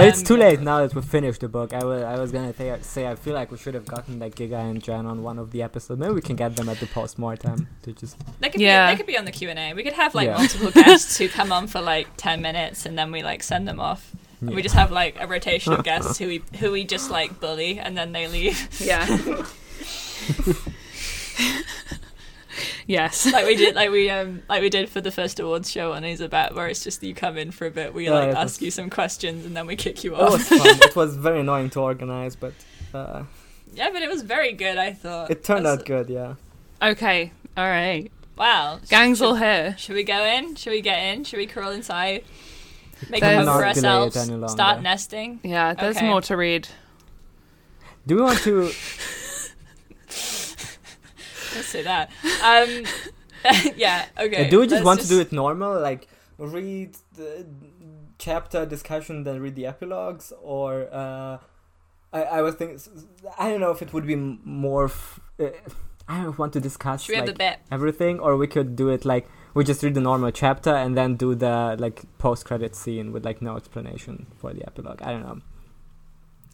But it's Um, too late now that we finished the book. I wa- I was gonna th- say I feel like we should have gotten like Giga and Jen on one of the episodes. Maybe we can get them at the post mortem to just. They could Yeah. be, they could be on the Q and A. We could have like Yeah. multiple guests who come on for like ten minutes, and then we like send them off. And We just have like a rotation of guests who we who we just like bully, and then they leave. Yeah. yes. like we did, like we um, like we did for the first awards show on Isabet, where it's just you come in for a bit, we Yeah, like ask was- you some questions, and then we kick you It was off. fun. it was very annoying to organize, but uh, yeah, but it was very good. I thought it turned That's- out good. Yeah. Okay. All right. Wow, Gang's should, all here. Should we go in? Should we get in? Should we crawl inside? Make a home for Not delay it ourselves. Start nesting. Yeah, there's Okay. more to read. Do we want to? Let's say that. Um, yeah. Okay. Do we just want to do it normal, like read the chapter discussion, then read the epilogues, or uh, I I was thinking I don't know if it would be more. F- uh, I don't want to discuss like everything, or we could do it like we just read the normal chapter and then do the like post credit scene with like no explanation for the epilogue. I don't know.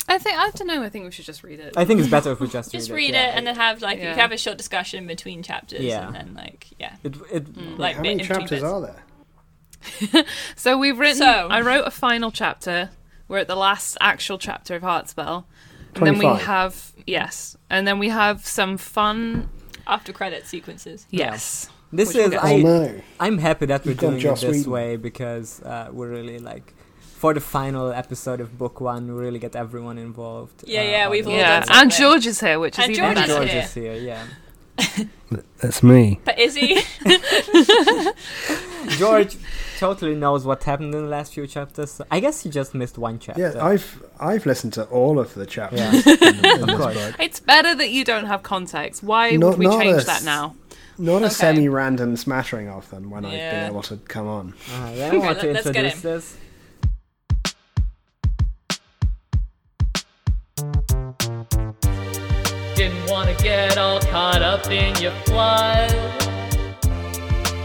I think I don't know. I think we should just read it. I think it's better if we just Just read, read it. it yeah. and then have like you Yeah. can have a short discussion between chapters Yeah. and then like yeah. it it Mm. Like how many chapters are there? So we've written. So- I wrote a final chapter. We're at the last actual chapter of Heartspell. And then we 25. have yes, and then we have some fun. After credit sequences. Yeah. Yes. this Which is I oh no! I'm happy that we're You've got doing it this Whedon. way because uh, we're really like for the final episode of book one, we really get everyone involved. Yeah, uh, yeah, we've all Yeah, done and. George is here, which is And even George And is better. George here. is here. Yeah, That's me. But is he? George totally knows what happened in the last few chapters. so I guess he just missed one chapter. Yeah, I've I've listened to all of the chapters Yeah. in, in Of course. It's better that you don't have context. Why Not- would we change us. that now? Not a semi-random smattering of them when I've been able to come on. Uh, then I want let- to let's get introduce this. Wanna get all caught up in your flood.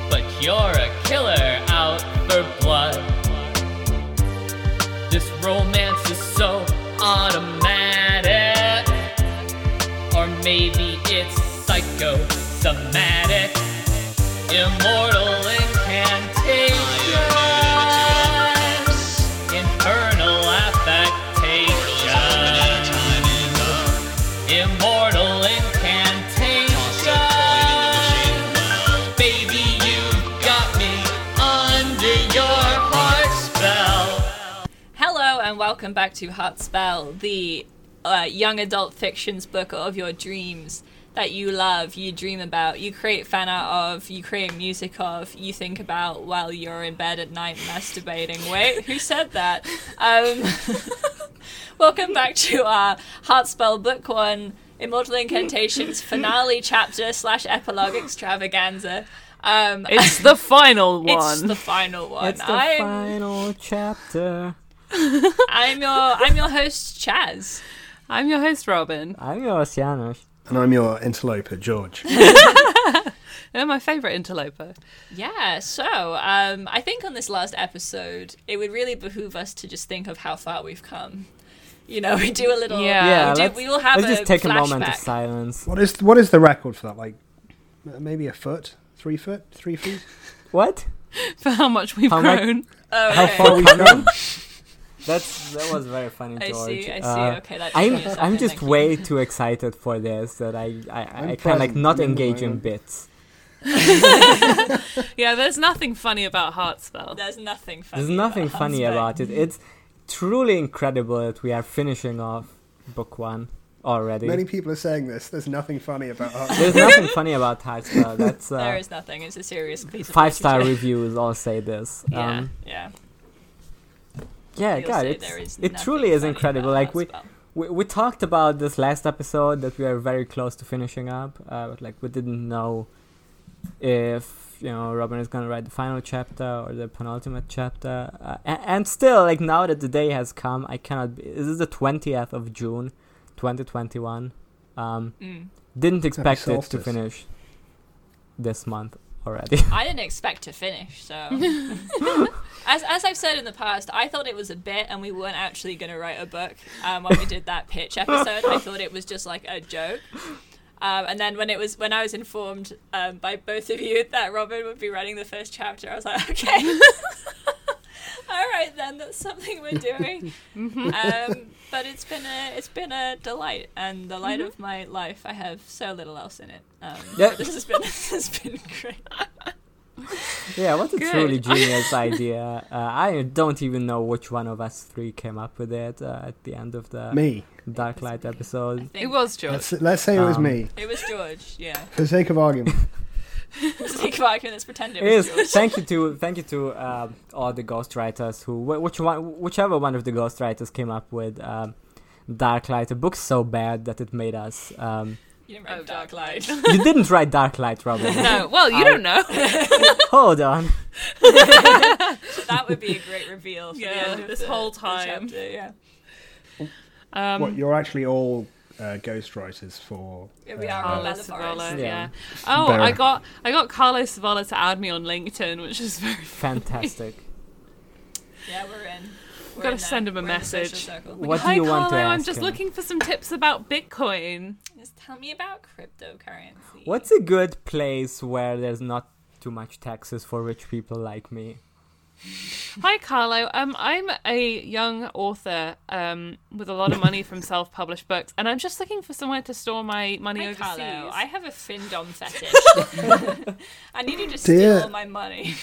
But you're a killer out for blood. This romance is so automatic. Or maybe it's psychosomatic. Immortal incantations. Welcome back to Heartspell, the uh, young adult fictions book of your dreams that you love, you dream about, you create fan art of, you create music of, you think about while you're in bed at night masturbating. Wait, who said that? Um, welcome back to our Heartspell Book One Immortal Incantations finale chapter slash epilogue extravaganza. Um, It's the final one. it's the final one. It's the I'm, final chapter. I'm your I'm your host Chaz. I'm your host, Robin. I'm yours, Janos. And I'm your interloper, George. You're my favourite interloper. Yeah, so um, I think on this last episode, it would really behoove us to just think of how far we've come. You know, we do a little. Yeah. Yeah, we, do, we will have let's a just take flashback. a moment of silence. What is what is the record for that? Like maybe a foot, three foot, three feet. What? For how much we've How much- grown. Oh, How far we've come? That's that was very funny, George. I George. see. I see. Uh, okay, that. I'm I'm something, just thank you. way too excited for this that I I, I I'm can like not engage in bits. Yeah, there's nothing funny about Heartspell. There's nothing funny. There's nothing about funny Huntsman. about it. It's truly incredible that we are finishing off book one already. Many people are saying this. There's nothing funny about Heartspell. There's nothing funny about Heartspell. That's There uh, is nothing. It's a serious piece of five star reviews all say this. Yeah. Um, Yeah. yeah, You'll God, say it's, there is it truly is incredible. Like we, we we talked about this last episode that we are very close to finishing up, uh, but like we didn't know if you know Robin is gonna write the final chapter or the penultimate chapter, uh, and, and still like now that the day has come, I cannot. Be, this is the twentieth of June, twenty twenty one. Um, Mm. didn't expect it to finish this month already. I didn't expect to finish, so as as I've said in the past, I thought it was a bit, and we weren't actually going to write a book. Um, when we did that pitch episode, I thought it was just like a joke. Um, and then when it was when I was informed um, by both of you that Robin would be writing the first chapter, I was like, okay. All right, then that's something we're doing. um, but it's been a it's been a delight and the light of my life. I have so little else in it. Um, Yeah. this has been this has been great. yeah, what a Good. truly genius idea. Uh, I don't even know which one of us three came up with it uh, at the end of the Me. Dark Light episode. It was George. Let's, let's say it was Um, me, It was George. Yeah. for the sake of argument. For the sake of argument, let's pretend it It was is. Thank you to thank you to um, all the ghostwriters who which one whichever one of the ghostwriters came up with um, Dark Light. A book so bad that it made us. Um, You didn't write Oh, Dark Dark Light. you didn't write Dark Light, Robin. no, well, you I- don't know. Hold on. that would be a great reveal. For Yeah, the end of this the- whole time. chapter, yeah. Um, what, you're actually all uh, ghostwriters for. Yeah, we uh, are Carlos all Savola, yeah. Yeah. Oh, Bear. I got I got Carlos Savola to add me on LinkedIn, which is very. Fantastic. Yeah, we're in. We're gotta send him a We're in the social message. circle. What do Hi, you want to Carlo, I'm just him? looking for some tips about Bitcoin. Just tell me about cryptocurrency. What's a good place where there's not too much taxes for rich people like me? Hi, Carlo. Um, I'm a young author um, with a lot of money from self-published books, and I'm just looking for somewhere to store my money Hi, overseas. Carlo. I have a Findom fetish. I need you to steal Dear- all my money.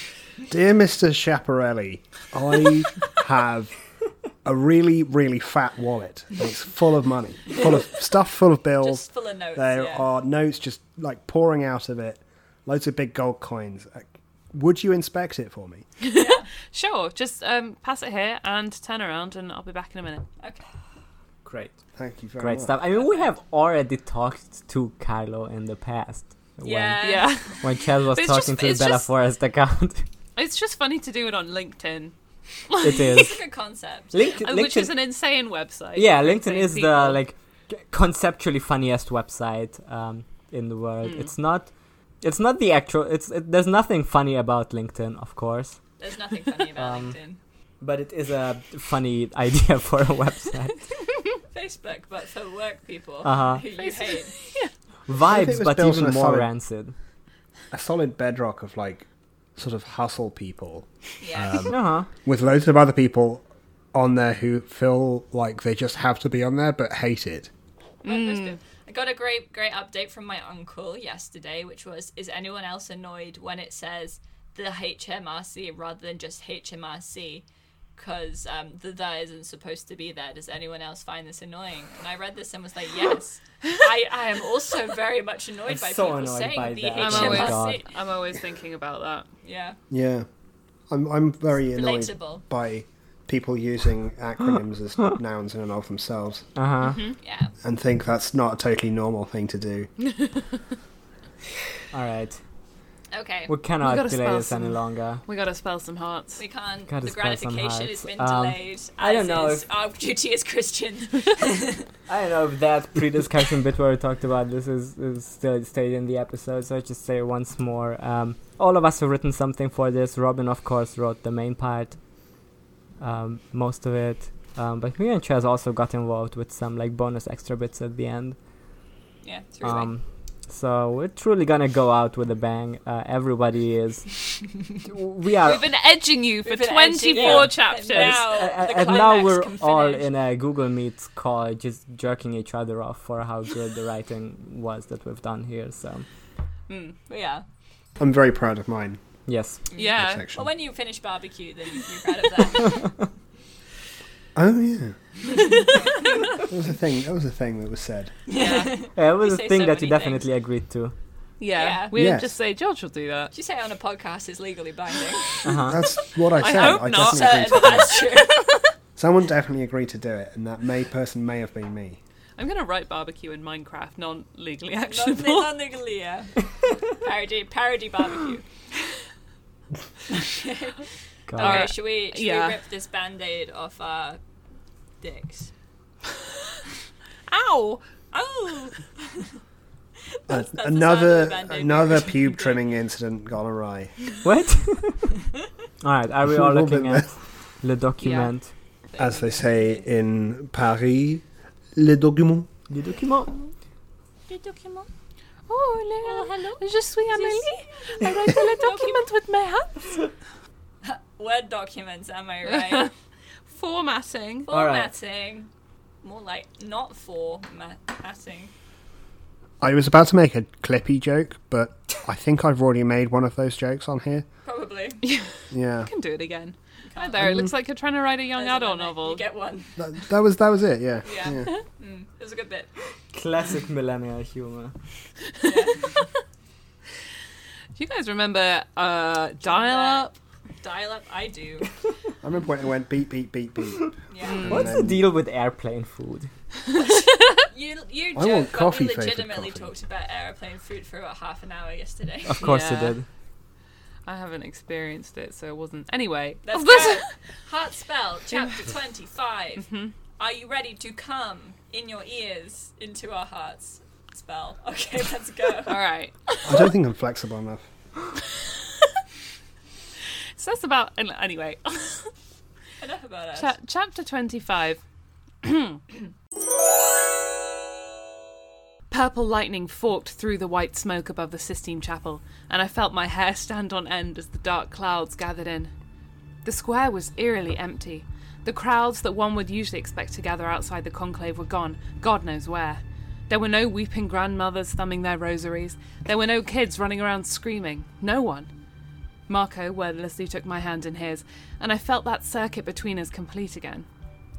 Dear Mr. Schiaparelli, I have a really, really fat wallet. And it's full of money, full of stuff, full of bills. Just full of notes. There yeah. are notes just like pouring out of it, loads of big gold coins. Would you inspect it for me? Sure, just um, pass it here and turn around, and I'll be back in a minute. Okay. Great. Thank you very Great much. stuff. I mean, we have already talked to Carlo in the past. Yeah. Yeah, When, when Chaz was talking just- to the Bella just- Forest account. it's just funny to do it on LinkedIn, it is. It's a good concept. LinkedIn, uh, which LinkedIn- is an insane website. yeah, LinkedIn insane is the like conceptually funniest website um, in the world. Mm. It's not. It's not the actual. It's it, there's nothing funny about LinkedIn, of course, There's nothing funny about Um, LinkedIn. but it is a funny idea for a website. Facebook, but for work people Uh-huh. who you Facebook. hate. If it Vibes, but even more solid- rancid. A solid bedrock of like sort of hustle people Yeah. um, Uh huh. with loads of other people on there who feel like they just have to be on there but hate it. Well, I got a great, great update from my uncle yesterday, which was: Is anyone else annoyed when it says the HMRC rather than just HMRC? Because um, the the isn't supposed to be there. Does anyone else find this annoying? And I read this and was like, yes. I, I am also very much annoyed I'm by so people annoyed saying by the that. I'm Oh my HMRC. I'm always thinking about that. Yeah, Yeah, I'm I'm very annoyed relatable. by people using acronyms as nouns in and of themselves Uh huh. Mm-hmm. Yeah. and think that's not a totally normal thing to do. All right. Okay. We cannot gotta delay spell this any longer. We gotta spell some hearts. We can't. Gotta the spell some gratification hearts. has been Um, delayed. I don't know if- our duty as Christians. I don't know if that pre-discussion bit where we talked about this is, is still stayed in the episode, so I just say once more. Um, all of us have written something for this. Robin, of course, wrote the main part, um, most of it. Um, but me and Chaz also got involved with some like bonus extra bits at the end. yeah, truly. Um, so we're truly gonna go out with a bang. Uh, everybody is. we are. We've been edging you for 24 edging you. chapters. And now, a- a- and now we're all in a Google Meet call, just jerking each other off for how good the writing was that we've done here. So Mm. Yeah. I'm very proud of mine. Yes, Yeah. Well, when you finish barbecue, then you're proud of that. Oh yeah, that was a thing. That was a thing that was said. Yeah. yeah, it was We a thing so that you many definitely agreed to. Yeah. Yeah. We didn't just say George will do that. Did you say on a podcast is legally binding? Uh-huh. That's what I I said. hope I not. definitely agreed to do it. that's true. Someone definitely agreed to do it, and that may person may have been me. I'm gonna write barbecue in Minecraft, non legally non, actionable. non legally, yeah. parody, parody barbecue. God. Okay, Alright, should we should yeah. we rip this band-aid off our dicks? Ow! Oh, That's- that's the sound of another another pube trimming incident gone awry. What? all right. Are we all looking at le document? As they say in Paris, le document. le document. Le document. Oh, le- hello. Oh, je suis Amélie. I write a document with my hands. Word documents, am I right? Formatting. All right. Formatting. More like not formatting. I was about to make a clippy joke, but I think I've already made one of those jokes on here. Probably. Yeah, I can do it again. Hi Can't- there. It looks like you're trying to write a young There's a adult novel. You get one. that, that was that was it. Yeah, Yeah. yeah. Mm, it was a good bit. Classic millennial humor. Do you guys remember uh, dial up? Dial up, I do. I remember when it went beep beep beep beep. Yeah. Mm. What's the deal with airplane food? You you I joke, want coffee but we legitimately coffee. talked about airplane food for about half an hour yesterday. Of course Yeah. you did. I haven't experienced it, so it wasn't. Anyway, Let's Oh, go. Heart spell, chapter twenty-five. Mhm. Are you ready to come in your ears into our hearts? Spell. Okay, let's go. All right. I don't think I'm flexible enough. So that's about. Anyway, Enough about us. cha- chapter 25. Purple lightning forked through the white smoke above the Sistine Chapel, and I felt my hair stand on end as the dark clouds gathered in. The square was eerily empty. The crowds that one would usually expect to gather outside the conclave were gone, God knows where. There were no weeping grandmothers thumbing their rosaries. There were no kids running around screaming. No one. Marco wordlessly took my hand in his, and I felt that circuit between us complete again.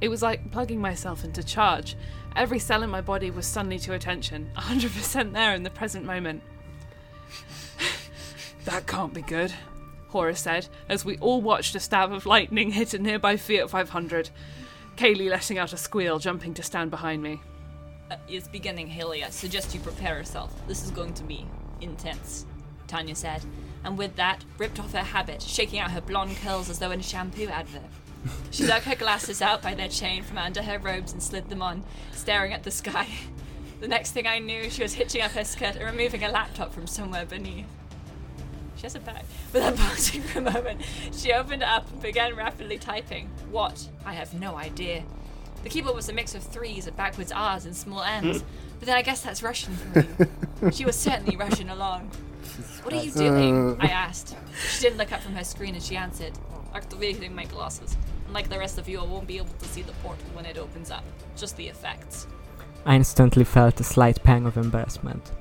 It was like plugging myself into charge. Every cell in my body was suddenly to attention, 100% there in the present moment. that can't be good, Horace said, as we all watched a stab of lightning hit a nearby Fiat 500. Kaylee letting out a squeal, jumping to stand behind me. Uh, it's beginning, Haley. I suggest you prepare yourself. This is going to be intense, Tanya said, and with that, ripped off her habit, shaking out her blonde curls as though in a shampoo advert. She dug her glasses out by their chain from under her robes and slid them on, staring at the sky. The next thing I knew, she was hitching up her skirt and removing a laptop from somewhere beneath. She has a bag. Without pausing for a moment, she opened it up and began rapidly typing. What? I have no idea. The keyboard was a mix of threes and backwards R's and small N's. Hmm. But then I guess that's Russian for you. she was certainly rushing along. What are you doing? Uh, I asked. She didn't look up from her screen as she answered. Activating my glasses. Unlike the rest of you, I won't be able to see the portal when it opens up. Just the effects. I instantly felt a slight pang of embarrassment.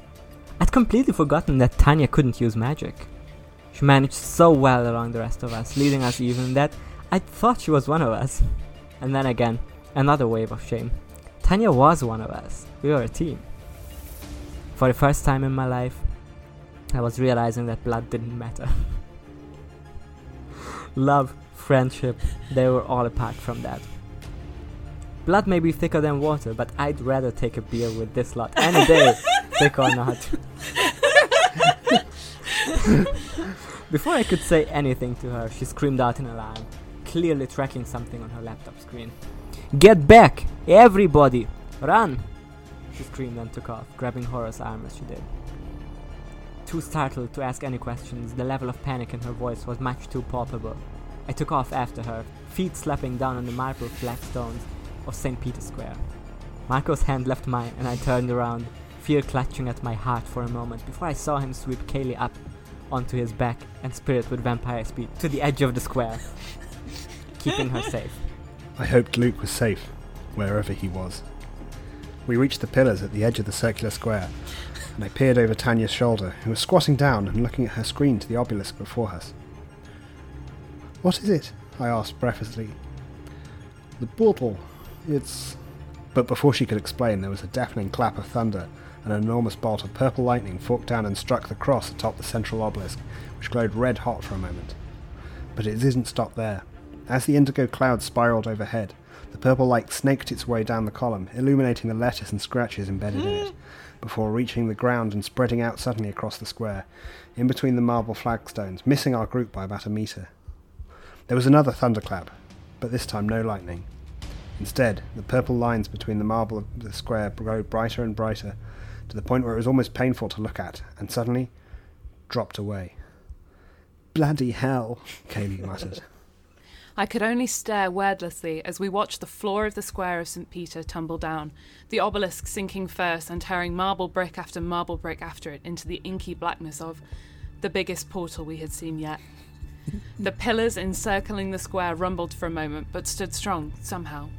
I'd completely forgotten that Tanya couldn't use magic. She managed so well along the rest of us, leading us even that I thought she was one of us. And then again, another wave of shame. Tanya was one of us. We were a team. For the first time in my life, I was realizing that blood didn't matter. Love, friendship, they were all apart from that. Blood may be thicker than water, but I'd rather take a beer with this lot any day, thick or not. Before I could say anything to her, she screamed out in alarm, clearly tracking something on her laptop screen. Get back! Everybody! Run! She screamed and took off, grabbing Horace's arm as she did. Too startled to ask any questions, the level of panic in her voice was much too palpable. I took off after her, feet slapping down on the marble flagstones of St. Peter's Square. Marco's hand left mine, and I turned around, fear clutching at my heart for a moment before I saw him sweep Kaylee up onto his back and spirit with vampire speed to the edge of the square, keeping her safe. I hoped Luke was safe, wherever he was. We reached the pillars at the edge of the circular square, and I peered over Tanya's shoulder, who was squatting down and looking at her screen to the obelisk before us. What is it? I asked breathlessly. The portal. It's. But before she could explain, there was a deafening clap of thunder, and an enormous bolt of purple lightning forked down and struck the cross atop the central obelisk, which glowed red hot for a moment. But it didn't stop there. As the indigo cloud spiraled overhead, the purple light snaked its way down the column, illuminating the letters and scratches embedded in it, before reaching the ground and spreading out suddenly across the square, in between the marble flagstones, missing our group by about a metre. There was another thunderclap, but this time no lightning. Instead, the purple lines between the marble of the square grew brighter and brighter, to the point where it was almost painful to look at, and suddenly dropped away. Bloody hell, Kaylee muttered. I could only stare wordlessly as we watched the floor of the square of St. Peter tumble down, the obelisk sinking first and tearing marble brick after marble brick after it into the inky blackness of the biggest portal we had seen yet. The pillars encircling the square rumbled for a moment, but stood strong, somehow.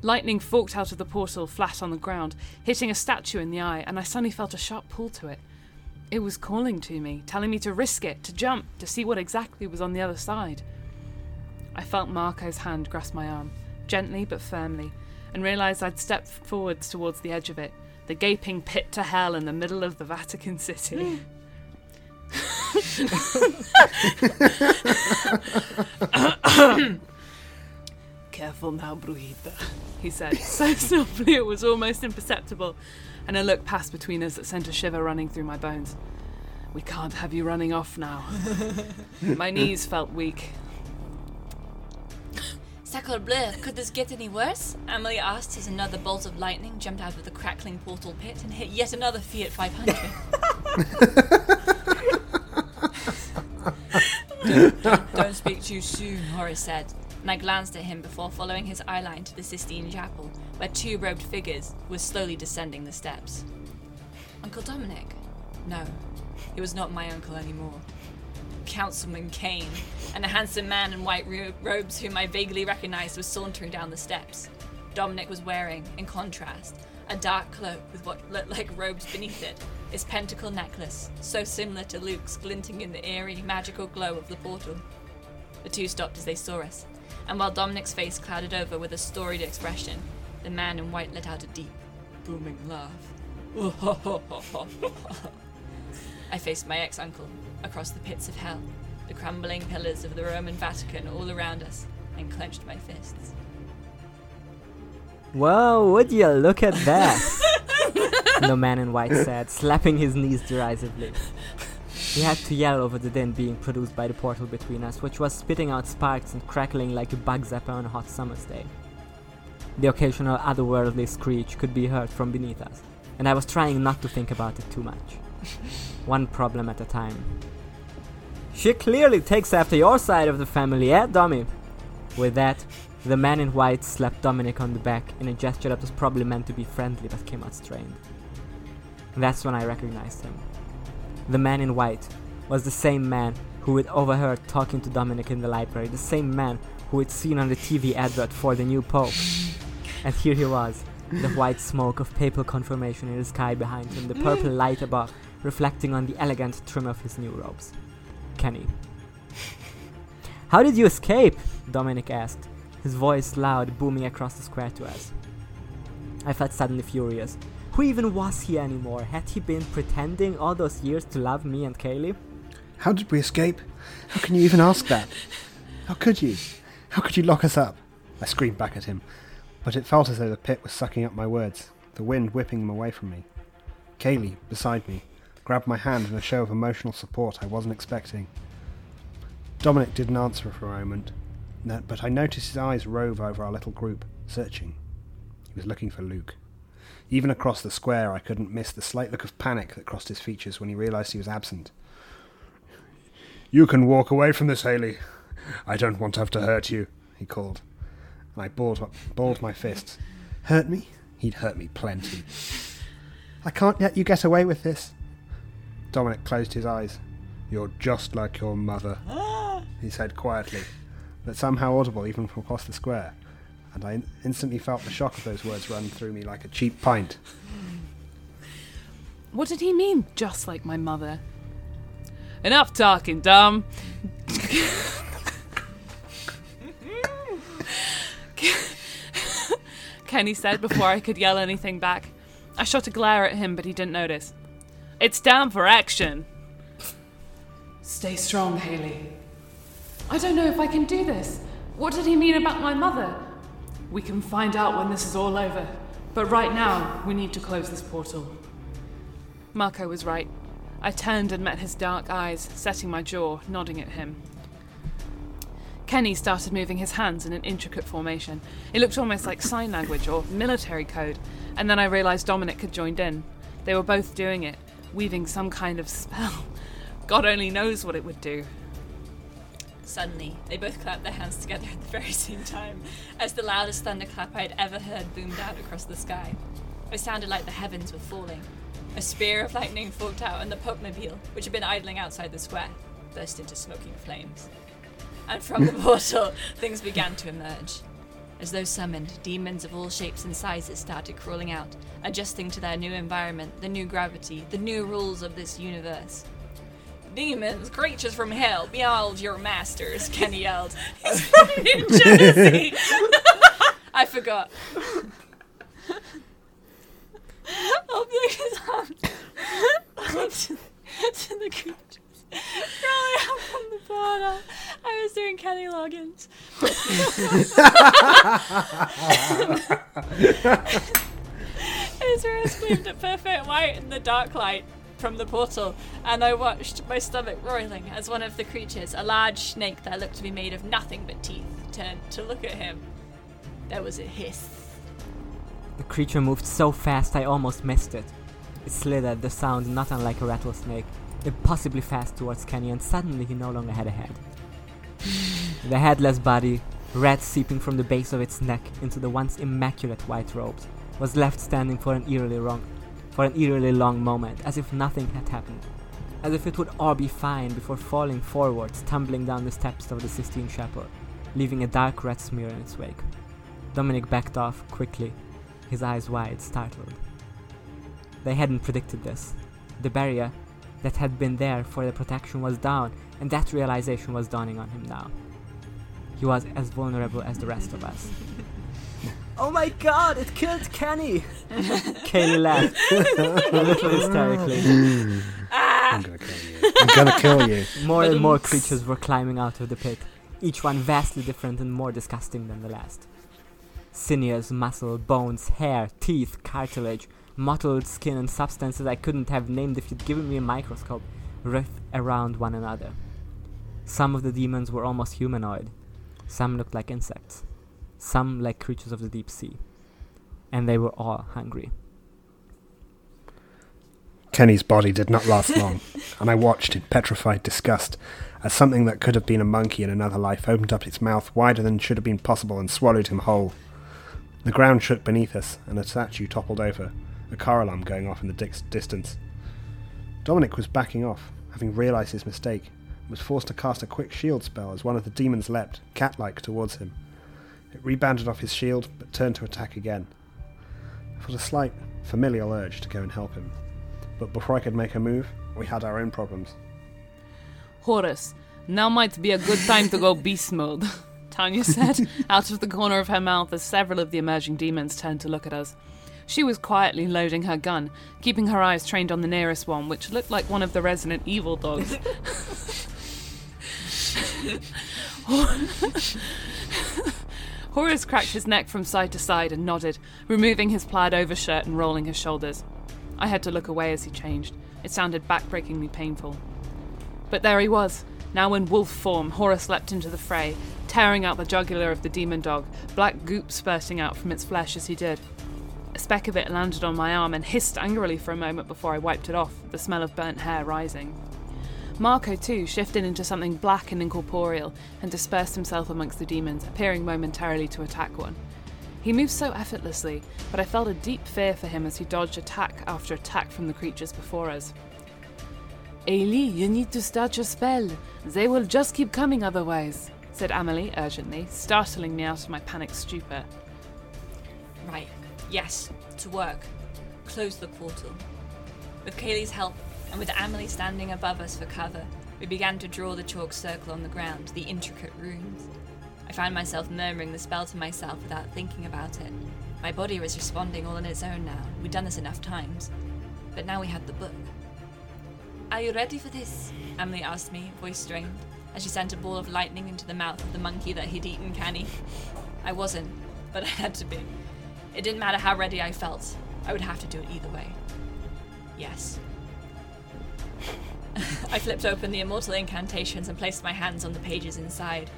Lightning forked out of the portal flat on the ground, hitting a statue in the eye, and I suddenly felt a sharp pull to it. It was calling to me, telling me to risk it, to jump, to see what exactly was on the other side. I felt Marco's hand grasp my arm, gently but firmly, and realised I'd stepped forwards towards the edge of it, the gaping pit to hell in the middle of the Vatican City. Hmm. Careful now, Brujita, he said, so softly it was almost imperceptible, and a look passed between us that sent a shiver running through my bones. We can't have you running off now. my knees felt weak. Sacre bleu, could this get any worse? Amelie asked as another bolt of lightning jumped out of the crackling portal pit and hit yet another Fiat 500. Don't speak too soon, Horace said, and I glanced at him before following his eyeline to the Sistine Chapel, where two robed figures were slowly descending the steps. Uncle Dominic? No, he was not my uncle anymore. Councilman Kane, and a handsome man in white ro- robes whom I vaguely recognized was sauntering down the steps. Dominic was wearing, in contrast, a dark cloak with what looked like robes beneath it, his pentacle necklace, so similar to Luke's, glinting in the eerie, magical glow of the portal. The two stopped as they saw us, and while Dominic's face clouded over with a storied expression, the man in white let out a deep, booming laugh. I faced my ex uncle across the pits of hell, the crumbling pillars of the Roman Vatican all around us, and clenched my fists. Whoa, would you look at that? the man in white said, slapping his knees derisively. He had to yell over the din being produced by the portal between us, which was spitting out sparks and crackling like a bug zapper on a hot summer's day. The occasional otherworldly screech could be heard from beneath us, and I was trying not to think about it too much. One problem at a time. She clearly takes after your side of the family, eh, Dommy? With that, the man in white slapped Dominic on the back in a gesture that was probably meant to be friendly but came out strained. That's when I recognized him. The man in white was the same man who had overheard talking to Dominic in the library, the same man who had seen on the TV advert for the new Pope. And here he was, the white smoke of papal confirmation in the sky behind him, the purple light above reflecting on the elegant trim of his new robes. Kenny. How did you escape? Dominic asked, his voice loud, booming across the square to us. I felt suddenly furious. Who even was he anymore? Had he been pretending all those years to love me and Kaylee? How did we escape? How can you even ask that? How could you? How could you lock us up? I screamed back at him, but it felt as though the pit was sucking up my words, the wind whipping them away from me. Kaylee, beside me, grabbed my hand in a show of emotional support I wasn't expecting. Dominic didn't answer for a moment, but I noticed his eyes rove over our little group, searching. He was looking for Luke. Even across the square, I couldn't miss the slight look of panic that crossed his features when he realized he was absent. You can walk away from this, Haley. I don't want to have to hurt you, he called. And I balled, balled my fists. Hurt me? He'd hurt me plenty. I can't let you get away with this. Dominic closed his eyes. You're just like your mother, he said quietly, but somehow audible even from across the square. And I instantly felt the shock of those words run through me like a cheap pint. What did he mean, just like my mother? Enough talking, Dom. Kenny said before I could yell anything back. I shot a glare at him, but he didn't notice. It's time for action. Stay strong, Haley. I don't know if I can do this. What did he mean about my mother? We can find out when this is all over. But right now, we need to close this portal. Marco was right. I turned and met his dark eyes, setting my jaw, nodding at him. Kenny started moving his hands in an intricate formation. It looked almost like sign language or military code, and then I realized Dominic had joined in. They were both doing it, weaving some kind of spell. God only knows what it would do. Suddenly, they both clapped their hands together at the very same time, as the loudest thunderclap I had ever heard boomed out across the sky. It sounded like the heavens were falling. A spear of lightning forked out, and the Popemobile, which had been idling outside the square, burst into smoking flames. And from the portal, things began to emerge. As though summoned, demons of all shapes and sizes started crawling out, adjusting to their new environment, the new gravity, the new rules of this universe. Demons, creatures from hell, behold your masters, Kenny yelled. He's from New Jersey! I forgot. I'll pick his arm to, to the creatures. Crawling out from the bottom. I was doing Kenny Loggins. His rose gleamed at perfect white in the dark light from the portal, and I watched my stomach roiling as one of the creatures, a large snake that looked to be made of nothing but teeth, turned to look at him. There was a hiss. The creature moved so fast I almost missed it. It slithered, the sound not unlike a rattlesnake, impossibly fast towards Kenny, and suddenly he no longer had a head. the headless body, red seeping from the base of its neck into the once immaculate white robes, was left standing for an eerily long, for an eerily long moment, as if nothing had happened, as if it would all be fine before falling forwards, tumbling down the steps of the Sistine Chapel, leaving a dark red smear in its wake. Dominic backed off quickly, his eyes wide, startled. They hadn't predicted this. The barrier that had been there for their protection was down, and that realization was dawning on him now. He was as vulnerable as the rest of us. Oh my god, it killed Kenny! Kenny laughed, a little hysterically. Ah! I'm gonna kill you. I'm gonna kill you. More and more creatures were climbing out of the pit, each one vastly different and more disgusting than the last. Sinews, muscle, bones, hair, teeth, cartilage, mottled skin, and substances I couldn't have named if you'd given me a microscope writhed around one another. Some of the demons were almost humanoid, some looked like insects, some like creatures of the deep sea. And they were all hungry. Kenny's body did not last long, and I watched in petrified disgust as something that could have been a monkey in another life opened up its mouth wider than should have been possible and swallowed him whole. The ground shook beneath us, and a statue toppled over, a car alarm going off in the dix- distance. Dominic was backing off, having realised his mistake, and was forced to cast a quick shield spell as one of the demons leapt, cat-like, towards him. It rebounded off his shield, but turned to attack again. I felt a slight, familial urge to go and help him but before I could make a move, we had our own problems. Horace, now might be a good time to go beast mode, Tanya said, out of the corner of her mouth as several of the emerging demons turned to look at us. She was quietly loading her gun, keeping her eyes trained on the nearest one, which looked like one of the Resident Evil dogs. Horace cracked his neck from side to side and nodded, removing his plaid overshirt and rolling his shoulders. I had to look away as he changed. It sounded backbreakingly painful. But there he was. Now in wolf form, Horace leapt into the fray, tearing out the jugular of the demon dog, black goop spurting out from its flesh as he did. A speck of it landed on my arm and hissed angrily for a moment before I wiped it off, the smell of burnt hair rising. Marco, too, shifted into something black and incorporeal and dispersed himself amongst the demons, appearing momentarily to attack one. He moved so effortlessly, but I felt a deep fear for him as he dodged attack after attack from the creatures before us. Ailey, you need to start your spell. They will just keep coming otherwise, said Amelie urgently, startling me out of my panicked stupor. Right, yes, to work. Close the portal. With Kaylee's help, and with Amelie standing above us for cover, we began to draw the chalk circle on the ground, the intricate runes. I found myself murmuring the spell to myself without thinking about it. My body was responding all on its own now. We'd done this enough times. But now we had the book. Are you ready for this? Amelie asked me, voice strained, as she sent a ball of lightning into the mouth of the monkey that had eaten Kenny. I wasn't, but I had to be. It didn't matter how ready I felt, I would have to do it either way. Yes. I flipped open the immortal incantations and placed my hands on the pages inside.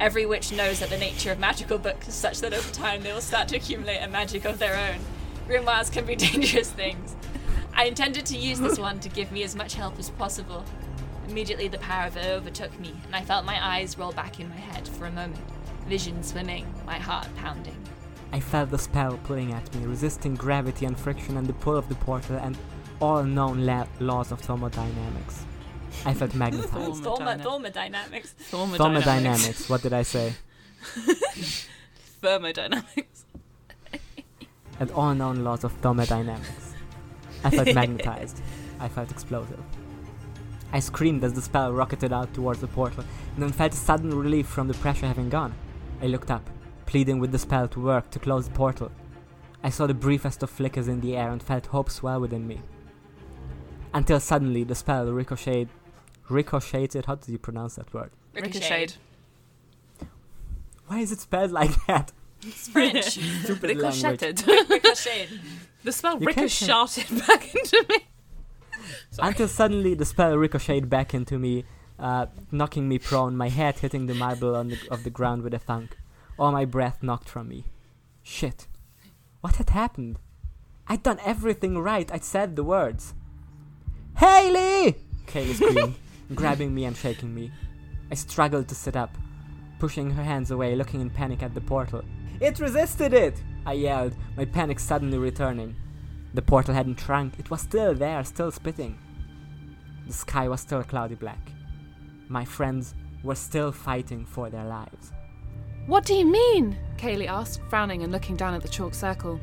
Every witch knows that the nature of magical books is such that over time they will start to accumulate a magic of their own. Grimoires can be dangerous things. I intended to use this one to give me as much help as possible. Immediately, the power of it overtook me, and I felt my eyes roll back in my head for a moment, vision swimming, my heart pounding. I felt the spell pulling at me, resisting gravity and friction and the pull of the portal and all known la- laws of thermodynamics. I felt magnetized. Thermodynamics. Thermodynamics. thermodynamics, what did I say? Thermodynamics. And all known laws of thermodynamics. I felt magnetized. I felt explosive. I screamed as the spell rocketed out towards the portal, and then felt a sudden relief from the pressure having gone. I looked up, pleading with the spell to work to close the portal. I saw the briefest of flickers in the air and felt hope swell within me. Until suddenly the spell ricocheted. Ricocheted? How do you pronounce that word? Ricocheted. Why is it spelled like that? It's French. Stupid. Ricocheted. Ricocheted. the spell You ricocheted back into me. Sorry. Until suddenly the spell ricocheted back into me, uh, knocking me prone, my head hitting the marble on the, of the ground with a thunk. All my breath knocked from me. Shit. What had happened? I'd done everything right. I'd said the words. Haley! Kaylee screamed, grabbing me and shaking me. I struggled to sit up, pushing her hands away, looking in panic at the portal. It resisted it! I yelled, my panic suddenly returning. The portal hadn't shrunk, it was still there, still spitting. The sky was still cloudy black. My friends were still fighting for their lives. What do you mean? Kaylee asked, frowning and looking down at the chalk circle.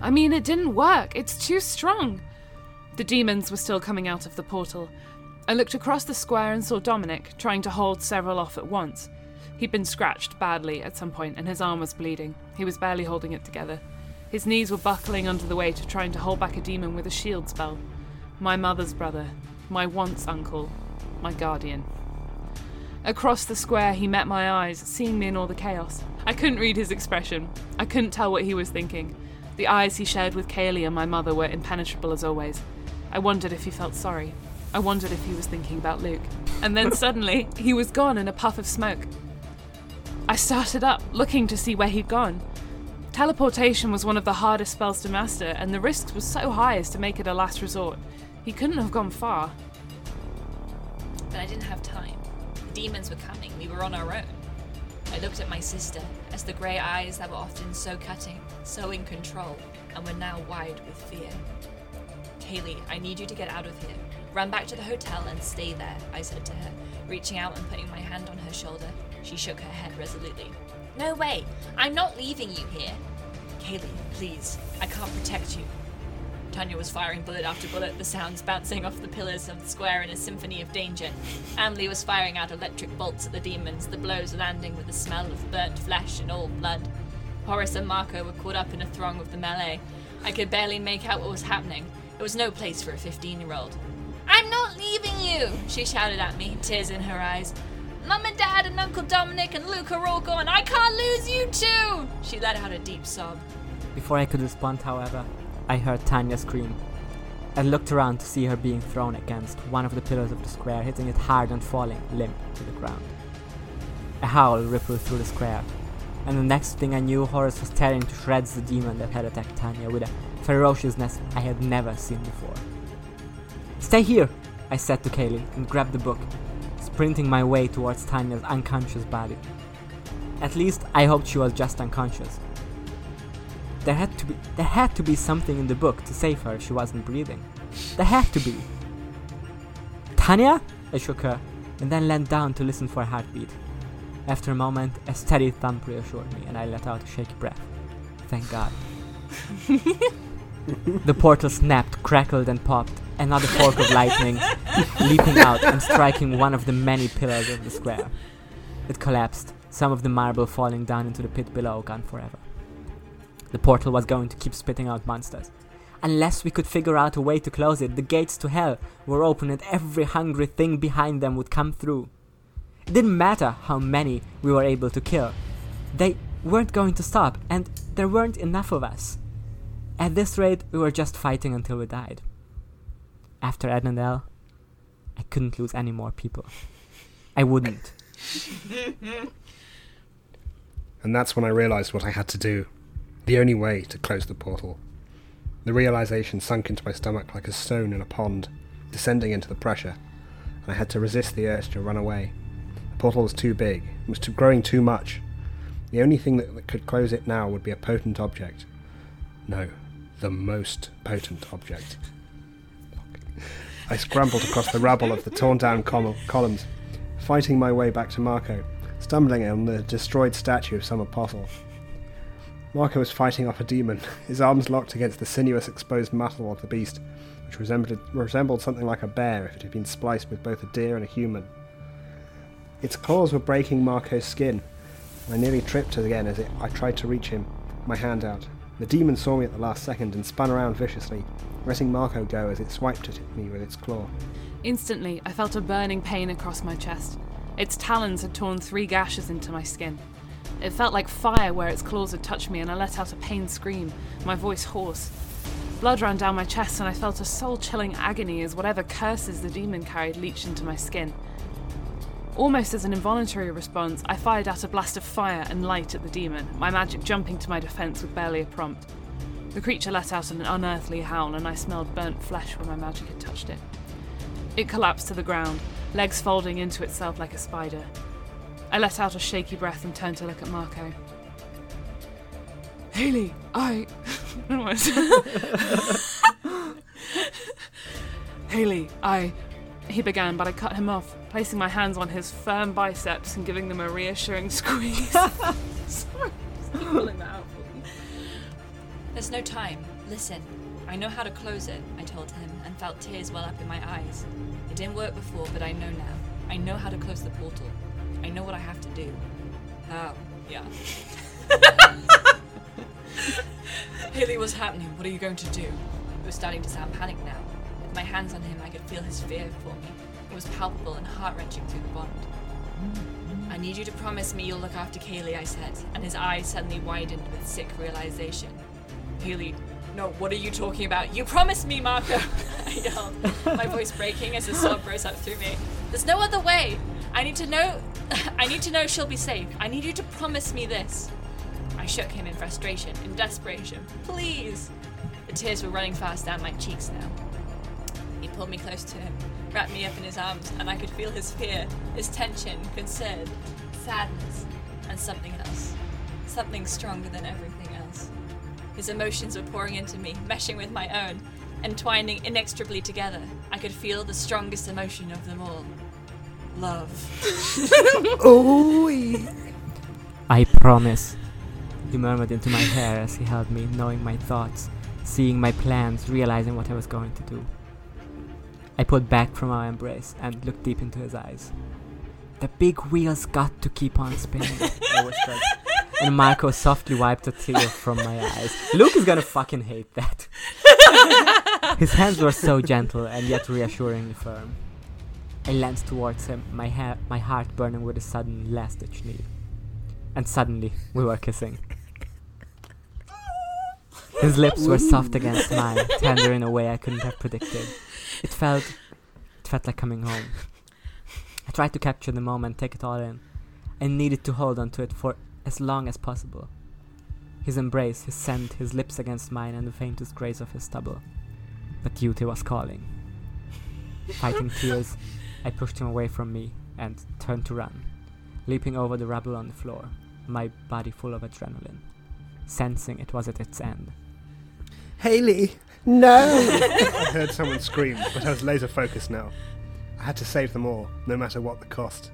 I mean, it didn't work. It's too strong. The demons were still coming out of the portal. I looked across the square and saw Dominic trying to hold several off at once. He'd been scratched badly at some point and his arm was bleeding. He was barely holding it together. His knees were buckling under the weight of trying to hold back a demon with a shield spell. My mother's brother, my once uncle, my guardian. Across the square, he met my eyes, seeing me in all the chaos. I couldn't read his expression. I couldn't tell what he was thinking. The eyes he shared with Kaylee and my mother were impenetrable as always. I wondered if he felt sorry. I wondered if he was thinking about Luke. And then suddenly, he was gone in a puff of smoke. I started up, looking to see where he'd gone. Teleportation was one of the hardest spells to master, and the risks were so high as to make it a last resort. He couldn't have gone far. But I didn't have time. The demons were coming. We were on our own. I looked at my sister as the grey eyes that were often so cutting, so in control, and were now wide with fear. Kaylee, I need you to get out of here. Run back to the hotel and stay there, I said to her, reaching out and putting my hand on her shoulder. She shook her head resolutely. No way! I'm not leaving you here! Kaylee, please, I can't protect you. Tanya was firing bullet after bullet, the sounds bouncing off the pillars of the square in a symphony of danger. Amelie was firing out electric bolts at the demons, the blows landing with the smell of burnt flesh and old blood. Horace and Marco were caught up in a throng of the melee. I could barely make out what was happening. It was no place for a 15 year old. I'm not leaving you! She shouted at me, tears in her eyes. Mum and Dad and Uncle Dominic and Luke are all gone. I can't lose you too! She let out a deep sob. Before I could respond, however, I heard Tanya scream. I looked around to see her being thrown against one of the pillars of the square, hitting it hard and falling limp to the ground. A howl rippled through the square, and the next thing I knew, Horace was tearing to shreds the demon that had attacked Tanya with a ferociousness I had never seen before. Stay here, I said to Kaylee, and grabbed the book, sprinting my way towards Tanya's unconscious body. At least I hoped she was just unconscious. There had to be there had to be something in the book to save her if she wasn't breathing. There had to be. Tanya? I shook her, and then leaned down to listen for a heartbeat. After a moment, a steady thump reassured me, and I let out a shaky breath. Thank God. the portal snapped, crackled, and popped, another fork of lightning leaping out and striking one of the many pillars of the square. It collapsed, some of the marble falling down into the pit below, gone forever. The portal was going to keep spitting out monsters. Unless we could figure out a way to close it, the gates to hell were open and every hungry thing behind them would come through. It didn't matter how many we were able to kill. They weren't going to stop, and there weren't enough of us. At this rate, we were just fighting until we died. After Edendale, I couldn't lose any more people. I wouldn't. And that's when I realised what I had to do. The only way to close the portal. The realization sunk into my stomach like a stone in a pond, descending into the pressure, and I had to resist the urge to run away. The portal was too big, it was too, growing too much. The only thing that, that could close it now would be a potent object. No, the most potent object. I scrambled across the rubble of the torn down col- columns, fighting my way back to Marco, stumbling on the destroyed statue of some apostle. Marco was fighting off a demon, his arms locked against the sinuous exposed muscle of the beast, which resembled, resembled something like a bear if it had been spliced with both a deer and a human. Its claws were breaking Marco's skin. I nearly tripped again as it, I tried to reach him, my hand out. The demon saw me at the last second and spun around viciously, letting Marco go as it swiped at me with its claw. Instantly, I felt a burning pain across my chest. Its talons had torn three gashes into my skin. It felt like fire where its claws had touched me, and I let out a pained scream, my voice hoarse. Blood ran down my chest, and I felt a soul chilling agony as whatever curses the demon carried leached into my skin. Almost as an involuntary response, I fired out a blast of fire and light at the demon, my magic jumping to my defense with barely a prompt. The creature let out an unearthly howl, and I smelled burnt flesh where my magic had touched it. It collapsed to the ground, legs folding into itself like a spider. I let out a shaky breath and turned to look at Marco. Haley, I. Haley, I. He began, but I cut him off, placing my hands on his firm biceps and giving them a reassuring squeeze. Sorry, pulling that out for me. There's no time. Listen. I know how to close it, I told him, and felt tears well up in my eyes. It didn't work before, but I know now. I know how to close the portal. I know what I have to do. How? Yeah. Haley, what's happening? What are you going to do? He was starting to sound panicked now. With my hands on him, I could feel his fear for me. Was palpable and heart wrenching through the bond. I need you to promise me you'll look after Kaylee, I said, and his eyes suddenly widened with sick realization. Kaylee, no, what are you talking about? You promised me, Marco! I yelled, my voice breaking as a sob rose up through me. There's no other way! I need to know. I need to know she'll be safe. I need you to promise me this. I shook him in frustration, in desperation. Please! The tears were running fast down my cheeks now. He pulled me close to him, wrapped me up in his arms, and I could feel his fear, his tension, concern, sadness, and something else. Something stronger than everything else. His emotions were pouring into me, meshing with my own, entwining inextricably together. I could feel the strongest emotion of them all love. I promise. He murmured into my hair as he held me, knowing my thoughts, seeing my plans, realizing what I was going to do. I pulled back from our embrace and looked deep into his eyes. The big wheels got to keep on spinning, I whispered. And Marco softly wiped a tear from my eyes. Luke is gonna fucking hate that. His hands were so gentle and yet reassuringly firm. I leaned towards him, my, ha- my heart burning with a sudden last ditch need. And suddenly, we were kissing. His lips were soft against mine, tender in a way I couldn't have predicted. It felt, it felt like coming home. I tried to capture the moment, take it all in. I needed to hold on to it for as long as possible. His embrace, his scent, his lips against mine, and the faintest grace of his stubble. But duty was calling. Fighting tears, I pushed him away from me and turned to run, leaping over the rubble on the floor, my body full of adrenaline, sensing it was at its end. Haley, no! Heard someone scream, but I was laser focused now. I had to save them all, no matter what the cost.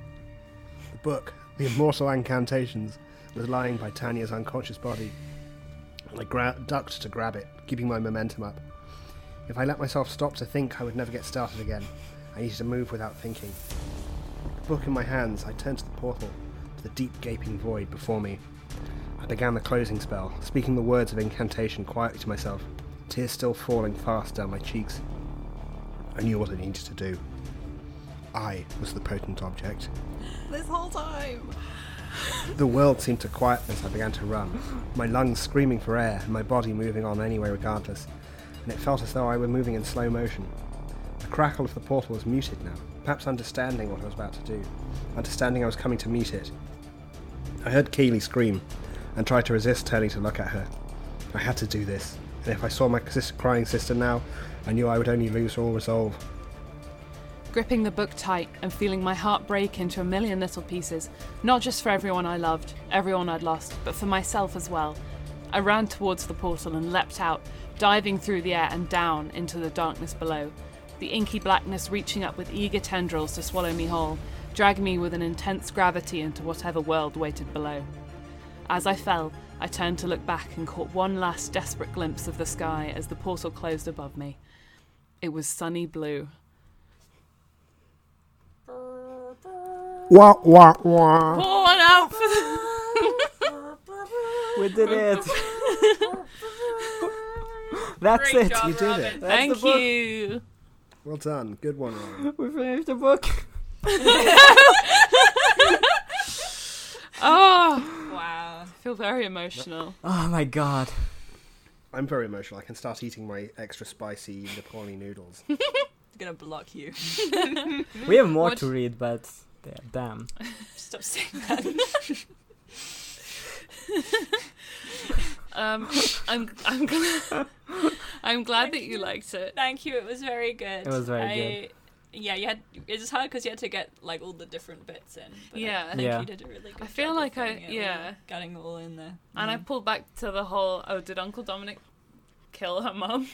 The book, The Immortal Incantations, was lying by Tanya's unconscious body. I gra- ducked to grab it, keeping my momentum up. If I let myself stop to think, I would never get started again. I needed to move without thinking. The book in my hands, I turned to the portal, to the deep gaping void before me. I began the closing spell, speaking the words of incantation quietly to myself, tears still falling fast down my cheeks. I knew what I needed to do. I was the potent object. This whole time. The world seemed to quieten as I began to run, my lungs screaming for air and my body moving on anyway regardless, and it felt as though I were moving in slow motion. The crackle of the portal was muted now, perhaps understanding what I was about to do, understanding I was coming to meet it. I heard Keeley scream and tried to resist turning to look at her. I had to do this. And if I saw my sister, crying sister now, I knew I would only lose all resolve. Gripping the book tight and feeling my heart break into a million little pieces, not just for everyone I loved, everyone I'd lost, but for myself as well. I ran towards the portal and leapt out, diving through the air and down into the darkness below. The inky blackness reaching up with eager tendrils to swallow me whole, dragging me with an intense gravity into whatever world waited below. As I fell, I turned to look back and caught one last desperate glimpse of the sky as the portal closed above me. It was sunny blue. Wah wah wah. Pour one out for the. We did it. That's Great it. job, You did Robin. it. That's Thank the book. you. Well done. Good one, Ryan. We finished the book. Oh, Wow. I feel very emotional. Oh my god. I'm very emotional. I can start eating my extra spicy Nepali noodles. I'm gonna block you. We have more What- to read, but yeah, damn. Stop saying that. Um, I'm I'm glad I'm glad that you liked it. Thank you. It was very good. It was very I, good. Yeah, you had. It's hard because you had to get like all the different bits in. But Yeah. I think Yeah. you did a really good. I feel job like I- getting it all- yeah. getting all in there. And I pulled back to the whole. Oh, did Uncle Dominic kill her mum?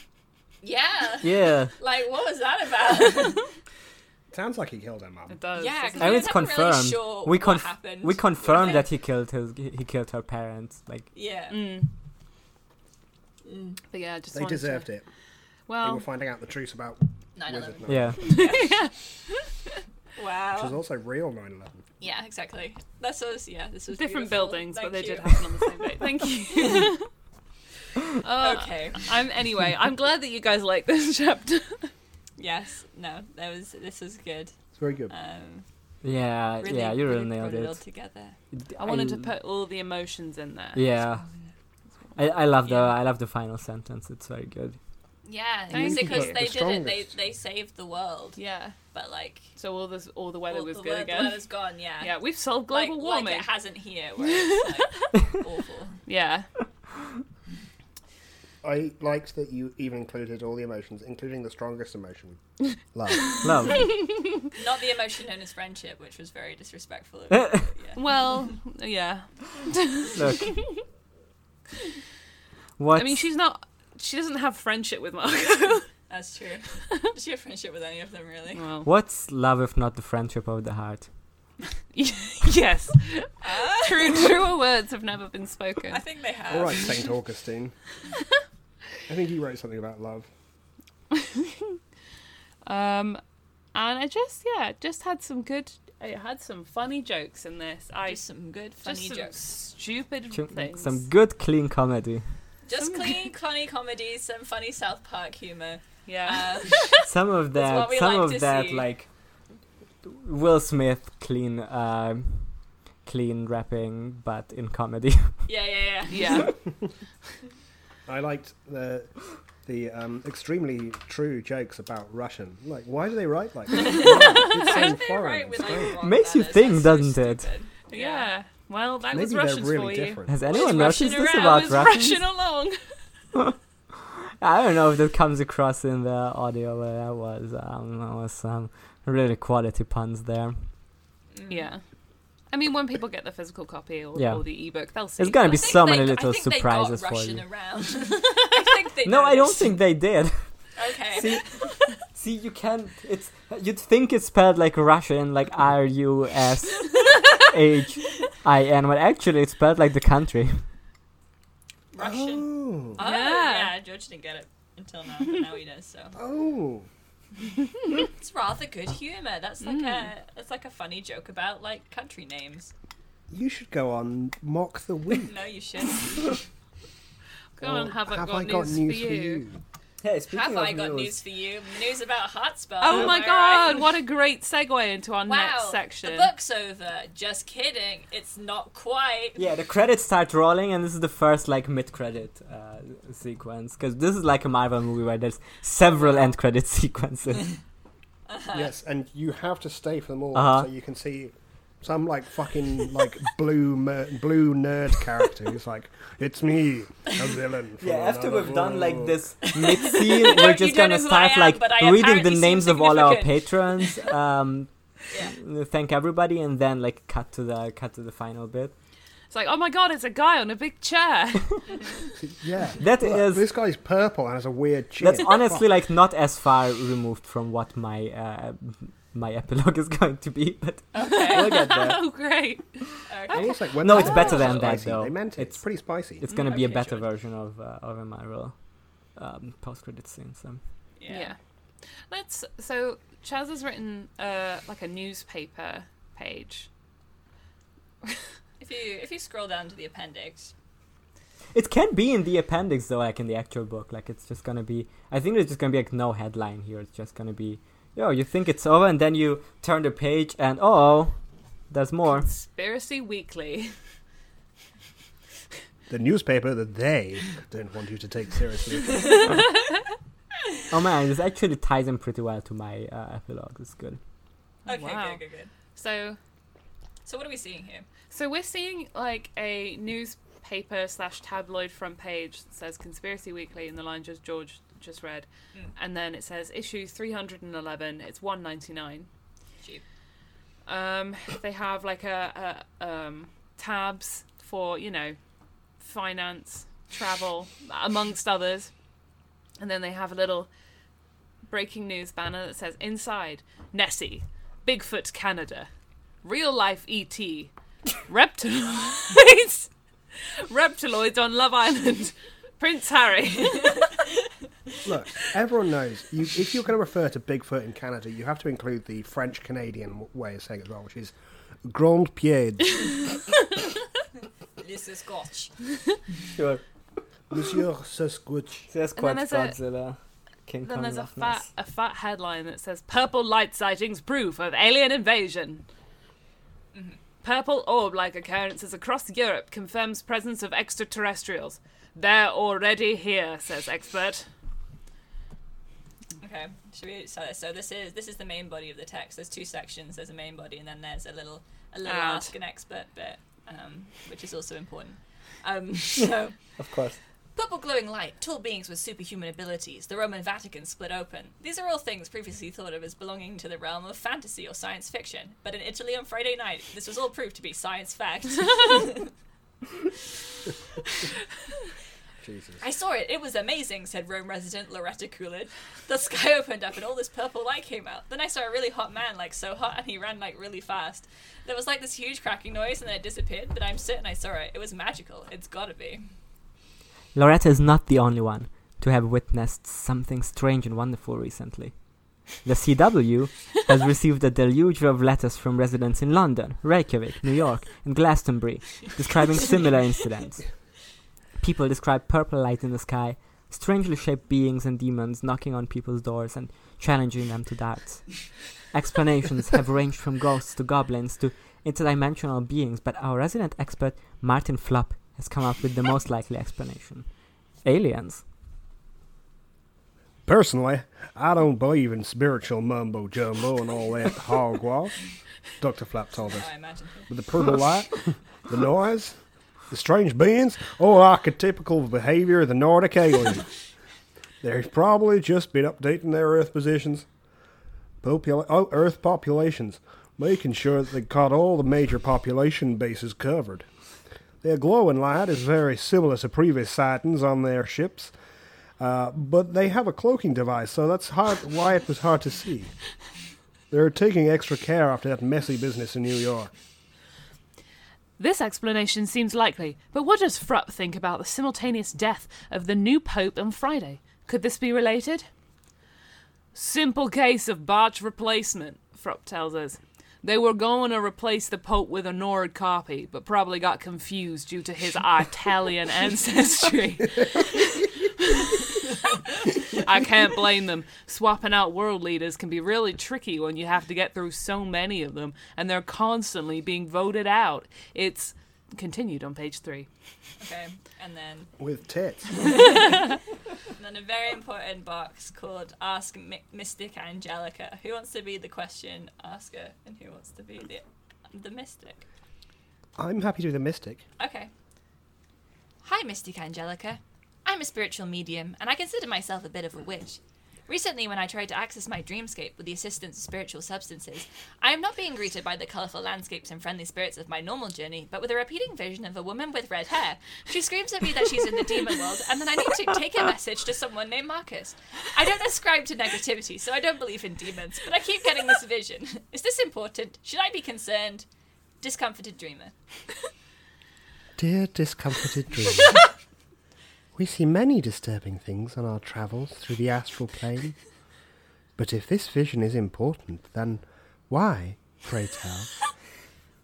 Yeah. Yeah. Like, what was that about? Sounds like he killed her mum. It does. yeah, because it? And it's confirmed. Really sure We what conf- happened. We confirmed that he killed his he killed her parents. Like Yeah. Mm. Mm. But yeah, I just They deserved to... it. They Well, were finding out the truth about Nine Wizard eleven. Nine, yeah. which Wow. was also real 9/11. Yeah, exactly. That's was Yeah, this was different beautiful. buildings, Thank but they you. did happen on the same day. Thank you. Uh, Okay. I'm anyway. I'm glad that you guys like this chapter. Yes. No. That was. This was good. It's very good. Um. Yeah, Really, yeah, you really really nailed brought it all together. I wanted to put all the emotions in there. Yeah, I, I love the I love the final sentence. It's very good. Yeah, Thank it's because you. they The did it. They they saved the world, Yeah. but like So all this, all the weather all was the good weather- again. The weather's gone. Yeah. Yeah, we've solved global like warming. it hasn't here, where it's like awful. yeah. I liked that you even included all the emotions, including the strongest emotion, love. Love. Not the emotion known as friendship, which was very disrespectful. Of you, yeah. Well, yeah. Look. What? I mean, she's not. She doesn't have friendship with Marco. That's true. Does she have friendship with any of them, really? well, What's love if not the friendship of the heart? yes. Ah. True, truer words have never been spoken. I think they have. All right, Saint Augustine. I think he wrote something about love. Um, and I just, yeah, just had some good. I had some funny jokes in this. I Just some good just funny some jokes. stupid Ch- things. Some good clean comedy. Just clean, funny comedies, some funny South Park humor. yeah. Um, Some of that, some like of that, see. like Will Smith clean, uh, clean rapping, but in comedy. yeah, yeah, yeah. yeah. I liked the the um, extremely true jokes about Russian. Like, why do they write like that? It's so foreign. write and with like Makes you think, doesn't it? stupid. Yeah. Well, that Maybe was they're Russians really for you. different. Has anyone noticed Russian this around? about Russians? Russian along. I don't know if that comes across in the audio, but that was um, that was some really quality puns there. Mm. Yeah. I mean, when people get the physical copy or, Yeah. or the ebook, they'll see. There's gonna be think so they- many I little think they surprises got for you. around. I think they. No, I don't think they did. Okay. See, see, you can't. It's you'd think it's spelled like Russian, like R U S H I N, but actually it's spelled like the country. Russian. Oh. Oh, Yeah. yeah. George didn't get it until now, but now he does. So Oh. it's rather good humor. That's like Mm. a that's like a funny joke about like country names. You should go on Mock the Week. No, you shouldn't. Go on, Or have I got I got news news for for you? You? Hey, Have I got news for you? News about Heartspell. Oh my god, right? what a great segue into our Wow, next section. the book's over. Just kidding. It's not quite. Yeah, the credits start rolling, and this is the first like mid-credit uh, sequence because this is like a Marvel movie where there's several end-credit sequences. Uh-huh. Yes, and you have to stay for them all Uh-huh. so you can see Some like fucking like blue mer- blue nerd character who's like, "It's me, a villain." Yeah, after we've done like this mid scene, we're just gonna know who I start am, like reading the names of all our patrons. Um, Yeah. thank everybody, and then like cut to the cut to the final bit. It's like, oh my god, it's a guy on a big chair. yeah, That Look, is- this guy's purple and has a weird chin. That's honestly like not as far removed from what my uh, my epilogue is going to be, but Okay. we'll get there. oh, great. okay. Almost like when No, it's better than that, spicy, though. They meant it. It's, It's- pretty spicy. It's gonna be a better sure. version of uh, of a Marvel um, post credit scene. So Yeah. Let's. So Chaz has written uh, like a newspaper page. If you if you scroll down to the appendix, it can be in the appendix though, like in the actual book. Like it's just gonna be. I think there's just gonna be like no headline here. It's just gonna be, yo, you think it's over, and then you turn the page, and oh, there's more. Conspiracy Weekly. The newspaper that they don't want you to take seriously. Oh man, this actually ties in pretty well to my uh, epilogue. It's good. okay, Wow. good, good, good. So, So what are we seeing here? so we're seeing like a newspaper slash tabloid front page that says Conspiracy Weekly in the line just George just read, Mm. and then it says issue three hundred and eleven. It's one ninety nine. Cheap. Um, they have like a, a um, tabs for you know finance, travel, amongst others, and then they have a little breaking news banner that says inside Nessie, Bigfoot Canada, real life ET, reptiloids, reptiloids on Love Island, Prince Harry. Look, everyone knows you, if you're going to refer to Bigfoot in Canada, you have to include the French Canadian way of saying it as well, which is Grand Pied. This is Scotch. Sure. Monsieur Sasquatch. That's And then there's a- Godzilla. King then Kong there's a Loch fat Ness. a fat headline that says "Purple light sightings proof of alien invasion." Mm-hmm. Purple orb-like occurrences across Europe confirms presence of extraterrestrials. They're already here, says expert. Okay. Should we so, so this is this is the main body of the text. There's two sections. There's a main body and then there's a little a little Ad. ask an expert bit, um, which is also important. Um, so Of course. Purple glowing light, tall beings with superhuman abilities, the Roman Vatican split open. These are all things previously thought of as belonging to the realm of fantasy or science fiction. But in Italy on Friday night, this was all proved to be science fact. Jesus. I saw it. It was amazing, said Rome resident Loretta Coolidge. The sky opened up and all this purple light came out. Then I saw a really hot man, like so hot, and he ran like really fast. There was like this huge cracking noise and then it disappeared, but I'm certain I saw it. It was magical. It's gotta be. Loretta is not the only one to have witnessed something strange and wonderful recently. The CW has received a deluge of letters from residents in London, Reykjavik, New York, and Glastonbury describing similar incidents. People describe purple light in the sky, strangely shaped beings and demons knocking on people's doors and challenging them to darts. Explanations have ranged from ghosts to goblins to interdimensional beings, but our resident expert, Martin Flupp, has come up with the most likely explanation. Aliens. Personally, I don't believe in spiritual mumbo jumbo and all that hogwash. Dr. Flap told us. I imagine. With the purple light, the noise, the strange beings, or archetypical behavior of the Nordic alien. They've probably just been updating their Earth positions, popula- oh, Earth populations, making sure that they got all the major population bases covered. Their glowing light is very similar to previous sightings on their ships, uh, but they have a cloaking device, so that's hard, why it was hard to see. They're taking extra care after that messy business in New York. This explanation seems likely, but what does Frupp think about the simultaneous death of the new Pope on Friday? Could this be related? Simple case of botch replacement, Frupp tells us. They were going to replace the Pope with a Nord copy, but probably got confused due to his Italian ancestry. I can't blame them. Swapping out world leaders can be really tricky when you have to get through so many of them, and they're constantly being voted out. It's continued on page three. Okay, and then With tits. and then a very important box called Ask Mi- Mystic Angelica. Who wants to be the question asker and who wants to be the the mystic. I'm happy to be the mystic. Okay. Hi, Mystic Angelica. I'm a spiritual medium, and I consider myself a bit of a witch. Recently, when I tried to access my dreamscape with the assistance of spiritual substances, I am not being greeted by the colourful landscapes and friendly spirits of my normal journey, but with a repeating vision of a woman with red hair. She screams at me that she's in the demon world, and then I need to take a message to someone named Marcus. I don't ascribe to negativity, so I don't believe in demons, but I keep getting this vision. Is this important? Should I be concerned? Discomforted dreamer. Dear discomforted dreamer, we see many disturbing things on our travels through the astral plane. But if this vision is important, then why, pray tell,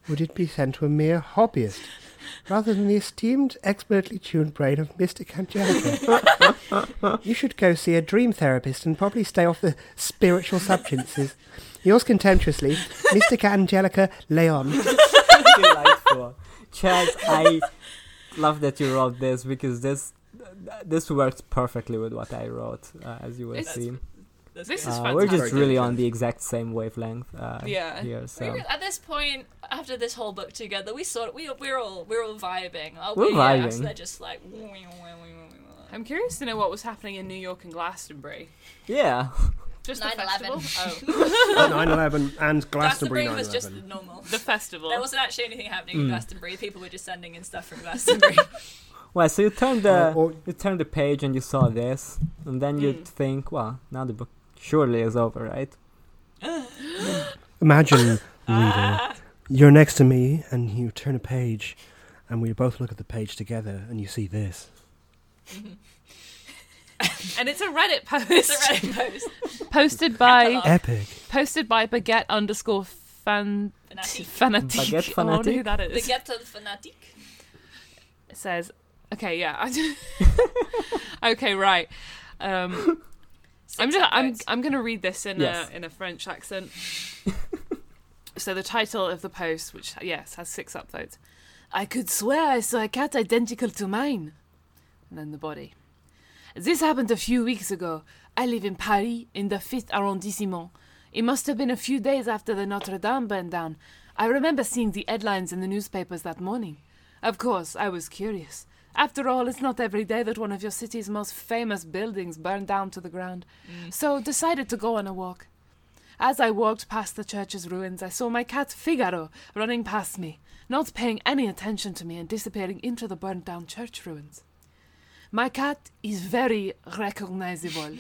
would it be sent to a mere hobbyist rather than the esteemed, expertly tuned brain of Mystic Angelica? you should go see a dream therapist and probably stay off the spiritual substances. Yours contemptuously, Mystic Angelica Leon. Delightful. I love that you wrote this because this this works perfectly with what I wrote, uh, as you will It's- see. That's This is Uh, we're just really on the exact same wavelength uh, Yeah. here. We So were- at this point, after this whole book together, we sort we we're all we're all vibing. Our We're weird ass, vibing. They're just like. I'm curious to know what was happening in New York and Glastonbury. yeah, Just the 9/11. festival? Oh, 9 11 and Glastonbury Glastonbury 9 was just 11. normal. the festival. There wasn't actually anything happening in Mm. Glastonbury. People were just sending in stuff from Glastonbury. well, so you turn the Or- or- you turned the page and you saw this, and then you'd Mm. think, well, now the book surely is over, right? Imagine, reader, you're next to me and you turn a page, and we both look at the page together and you see this. and it's a Reddit post it's a Reddit post. posted by Epic. posted by baguette underscore fan Fanatique. fanatique. Baguette I wonder who that is. Baguette fanatique. It says, okay, yeah. okay, right. Um, I'm just I'm. I'm gonna read this in Yes. a in a French accent. so the title of the post, which yes has six upvotes, I could swear I saw a cat identical to mine, and then the body. This happened a few weeks ago. I live in Paris, in the fifth arrondissement. It must have been a few days after the Notre Dame burned down. I remember seeing the headlines in the newspapers that morning. Of course, I was curious. After all, it's not every day that one of your city's most famous buildings burned down to the ground. Mm. So decided to go on a walk. As I walked past the church's ruins, I saw my cat Figaro running past me, not paying any attention to me and disappearing into the burned down church ruins. My cat is very recognizable.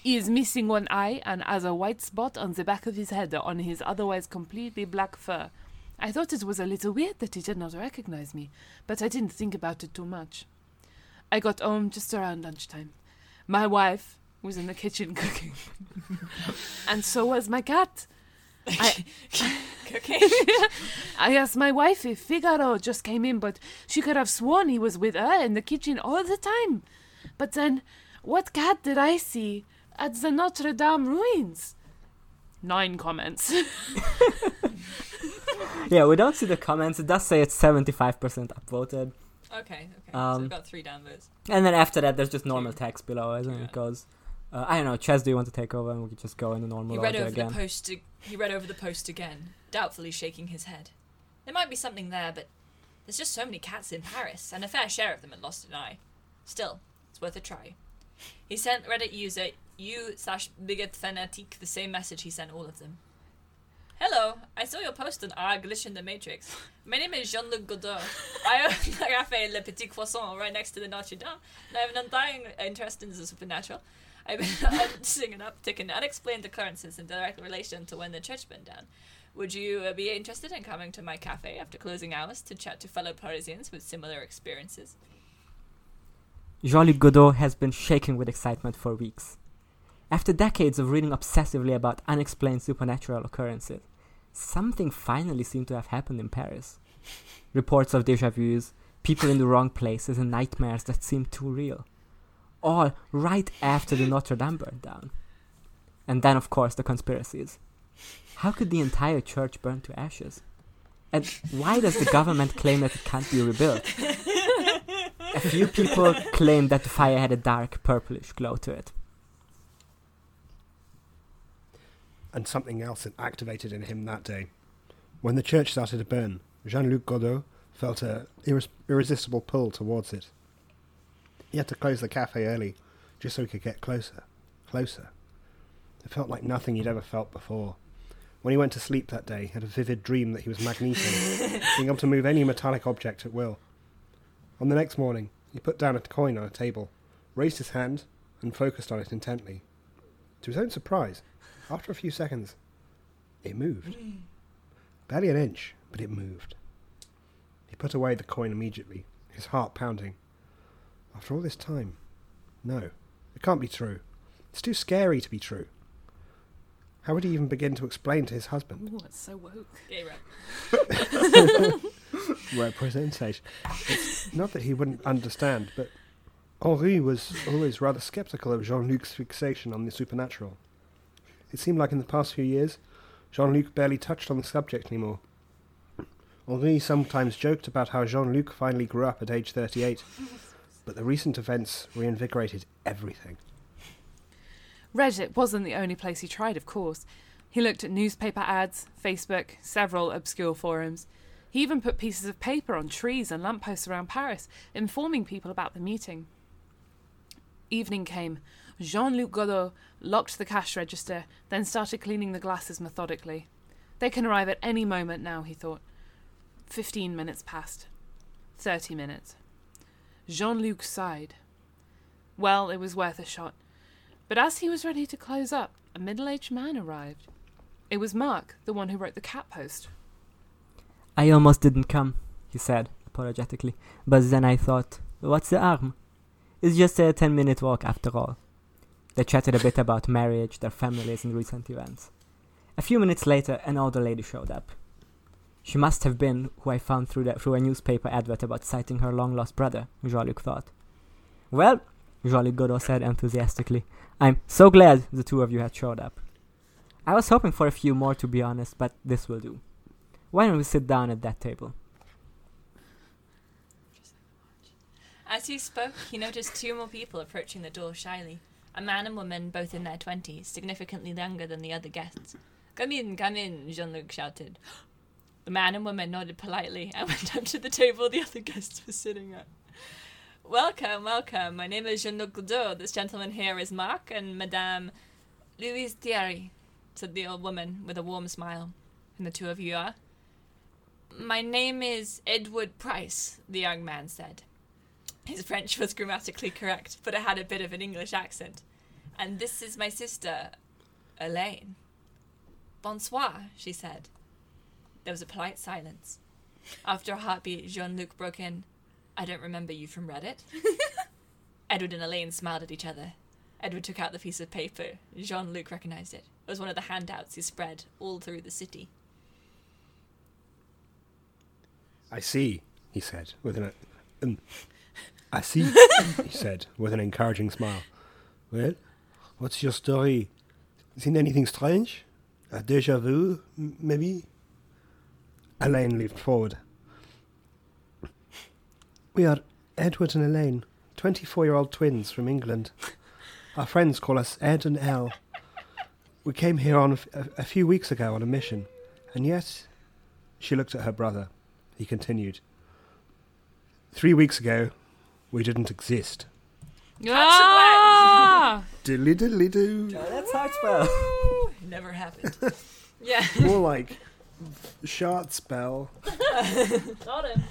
He is missing one eye and has a white spot on the back of his head on his otherwise completely black fur. I thought it was a little weird that he did not recognize me, but I didn't think about it too much. I got home just around lunchtime. My wife was in the kitchen cooking, and so was my cat. I, Cooking. I asked my wife if Figaro just came in, but she could have sworn he was with her in the kitchen all the time. But then, what cat did I see at the Notre Dame ruins? Nine comments. Yeah, we don't see the comments. It does say it's 75% upvoted. Okay, okay. so Um, we've got three downvotes. And then after that, there's just normal text below, isn't it? Yeah. It goes, uh, I don't know, Chaz, do you want to take over and we could just go in the normal He read order over again? the post. ag- He read over the post again, doubtfully shaking his head. There might be something there, but there's just so many cats in Paris, and a fair share of them had lost an eye. Still, it's worth a try. He sent Reddit user u slash baguette fanatique the same message he sent all of them. Hello, I saw your post on our glitch in the Matrix. My name is Jean-Luc Godot. I own the Cafe Le Petit Croissant right next to the Notre Dame, and I have an undying interest in the supernatural. I've been seeing an uptick in unexplained occurrences in direct relation to when the church burned down. Would you uh, be interested in coming to my cafe after closing hours to chat to fellow Parisians with similar experiences? Jean-Luc Godot has been shaking with excitement for weeks. After decades of reading obsessively about unexplained supernatural occurrences, something finally seemed to have happened in Paris. Reports of deja vus, people in the wrong places, and nightmares that seemed too real. All right after the Notre Dame burned down. And then, of course, the conspiracies. How could the entire church burn to ashes? And why does the government claim that it can't be rebuilt? A few people claim that the fire had a dark purplish glow to it. And something else had activated in him that day. When the church started to burn, Jean Luc Godot felt a irres- irresistible pull towards it. He had to close the cafe early just so he could get closer, closer. It felt like nothing he'd ever felt before. When he went to sleep that day, he had a vivid dream that he was Magneto, being able to move any metallic object at will. On the next morning, he put down a coin on a table, raised his hand, and focused on it intently. To his own surprise, after a few seconds, it moved. Barely an inch, but it moved. He put away the coin immediately, his heart pounding. After all this time, no, it can't be true. It's too scary to be true. How would he even begin to explain to his husband? Ooh, it's so woke. Gay rep. representation. It's not that he wouldn't understand, but Henri was always rather sceptical of Jean Luc's fixation on the supernatural. It seemed like in the past few years, Jean Luc barely touched on the subject anymore. Henri sometimes joked about how Jean Luc finally grew up at age 38, but the recent events reinvigorated everything. Reddit wasn't the only place he tried, of course. He looked at newspaper ads, Facebook, several obscure forums. He even put pieces of paper on trees and lampposts around Paris, informing people about the meeting. Evening came. Jean Luc Godot locked the cash register, then started cleaning the glasses methodically. They can arrive at any moment now, he thought. Fifteen minutes passed. Thirty minutes. Jean Luc sighed. Well, it was worth a shot. But as he was ready to close up, a middle aged man arrived. It was Mark, the one who wrote the cat post. I almost didn't come, he said, apologetically. But then I thought, what's the harm? It's just a ten minute walk after all. They chatted a bit about marriage, their families, and recent events. A few minutes later, an older lady showed up. She must have been who I found through, the, through a newspaper advert about sighting her long lost brother, Jean Luc thought. Well, Jean Luc Godot said enthusiastically, I'm so glad the two of you had showed up. I was hoping for a few more, to be honest, but this will do. Why don't we sit down at that table? As he spoke, he noticed two more people approaching the door shyly. A man and woman, both in their twenties, significantly younger than the other guests. Come in, come in, Jean Luc shouted. The man and woman nodded politely and went up to the table the other guests were sitting at. Welcome, welcome. My name is Jean Luc Godot. This gentleman here is Marc and Madame Louise Thierry, said the old woman with a warm smile. And the two of you are? My name is Edward Price, the young man said. His French was grammatically correct, but it had a bit of an English accent. And this is my sister, Elaine. Bonsoir, she said. There was a polite silence. After a heartbeat, Jean Luc broke in. I don't remember you from Reddit. Edward and Elaine smiled at each other. Edward took out the piece of paper. Jean Luc recognized it. It was one of the handouts he spread all through the city. I see, he said, with an. Um, I see, he said, with an encouraging smile. Well, what's your story? Seen anything strange? A deja vu, m- maybe? Elaine leaned forward. We are Edward and Elaine, 24 year old twins from England. Our friends call us Ed and Elle. We came here on a, f- a- a few weeks ago on a mission, and yet. She looked at her brother. He continued. Three weeks ago, we didn't exist. Ah! Diddly diddly doo. that's hard spell. It never happened. yeah. More like short spell. Got him.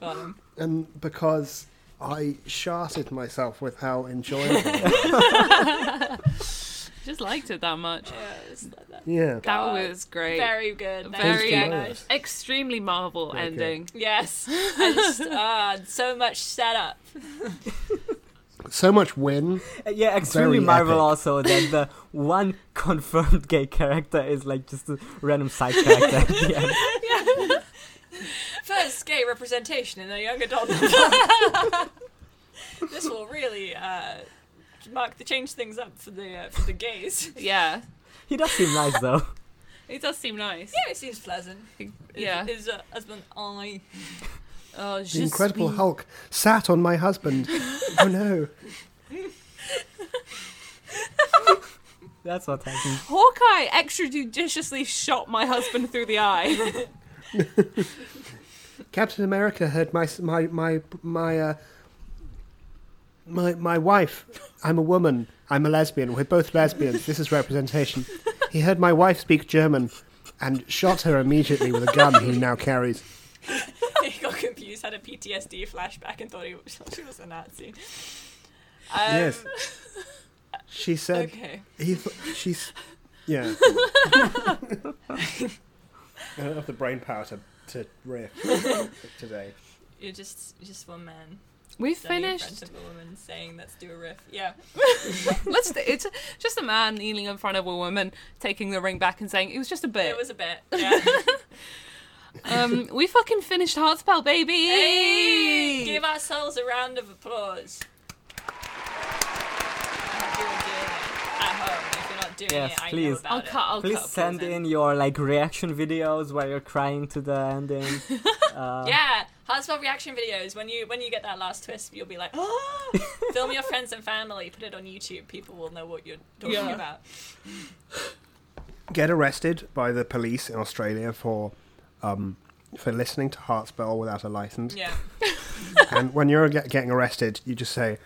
Got him. And because I sharted myself with how enjoyable. Just liked it that much. Yeah, it's like that. yeah. That God. was great. Very good. Thank Very you. nice. Extremely Marvel Okay. ending. Yes. I just, ah, so much setup. So much win. Uh, yeah, extremely Very Marvel epic. also that the one confirmed gay character is like just a random side character at the end. First gay representation in a young adult. this will really uh, mark the change things up for the uh, for the gays. Yeah. He does seem nice though. It does seem nice. Yeah, it seems pleasant. Yeah. His, his uh, husband, I. Oh, The Incredible Hulk sat on my husband. oh no. That's what happened. Hawkeye extrajudiciously shot my husband through the eye. Captain America heard my my my my uh, my my wife. I'm a woman. I'm a lesbian. We're both lesbians. This is representation. He heard my wife speak German and shot her immediately with a gun he now carries. he got confused, had a PTSD flashback, and thought he was, she was a Nazi. Um, Yes. She said Okay. he th- she's yeah. I don't have the brain power to to riff today. You're just you're just one man. We standing in front finished. of a woman saying, "Let's do a riff." Yeah. Let's. It's just a man kneeling in front of a woman, taking the ring back and saying it was just a bit. It was a bit. Yeah. um, we fucking finished Heartspell, baby. hey! Give ourselves a round of applause. I hope you're doing it at home. If you're not doing Yes, it, I know please. about I'll it. cut. I'll Please cut send in your like reaction videos where you're crying to the ending. Uh, Yeah, Heartspell reaction videos. When you when you get that last twist, you'll be like, oh! Film your friends and family. Put it on YouTube. People will know what you're talking Yeah. about. Get arrested by the police in Australia for um for listening to Heartspell without a license. Yeah. and when you're get, getting arrested, you just say,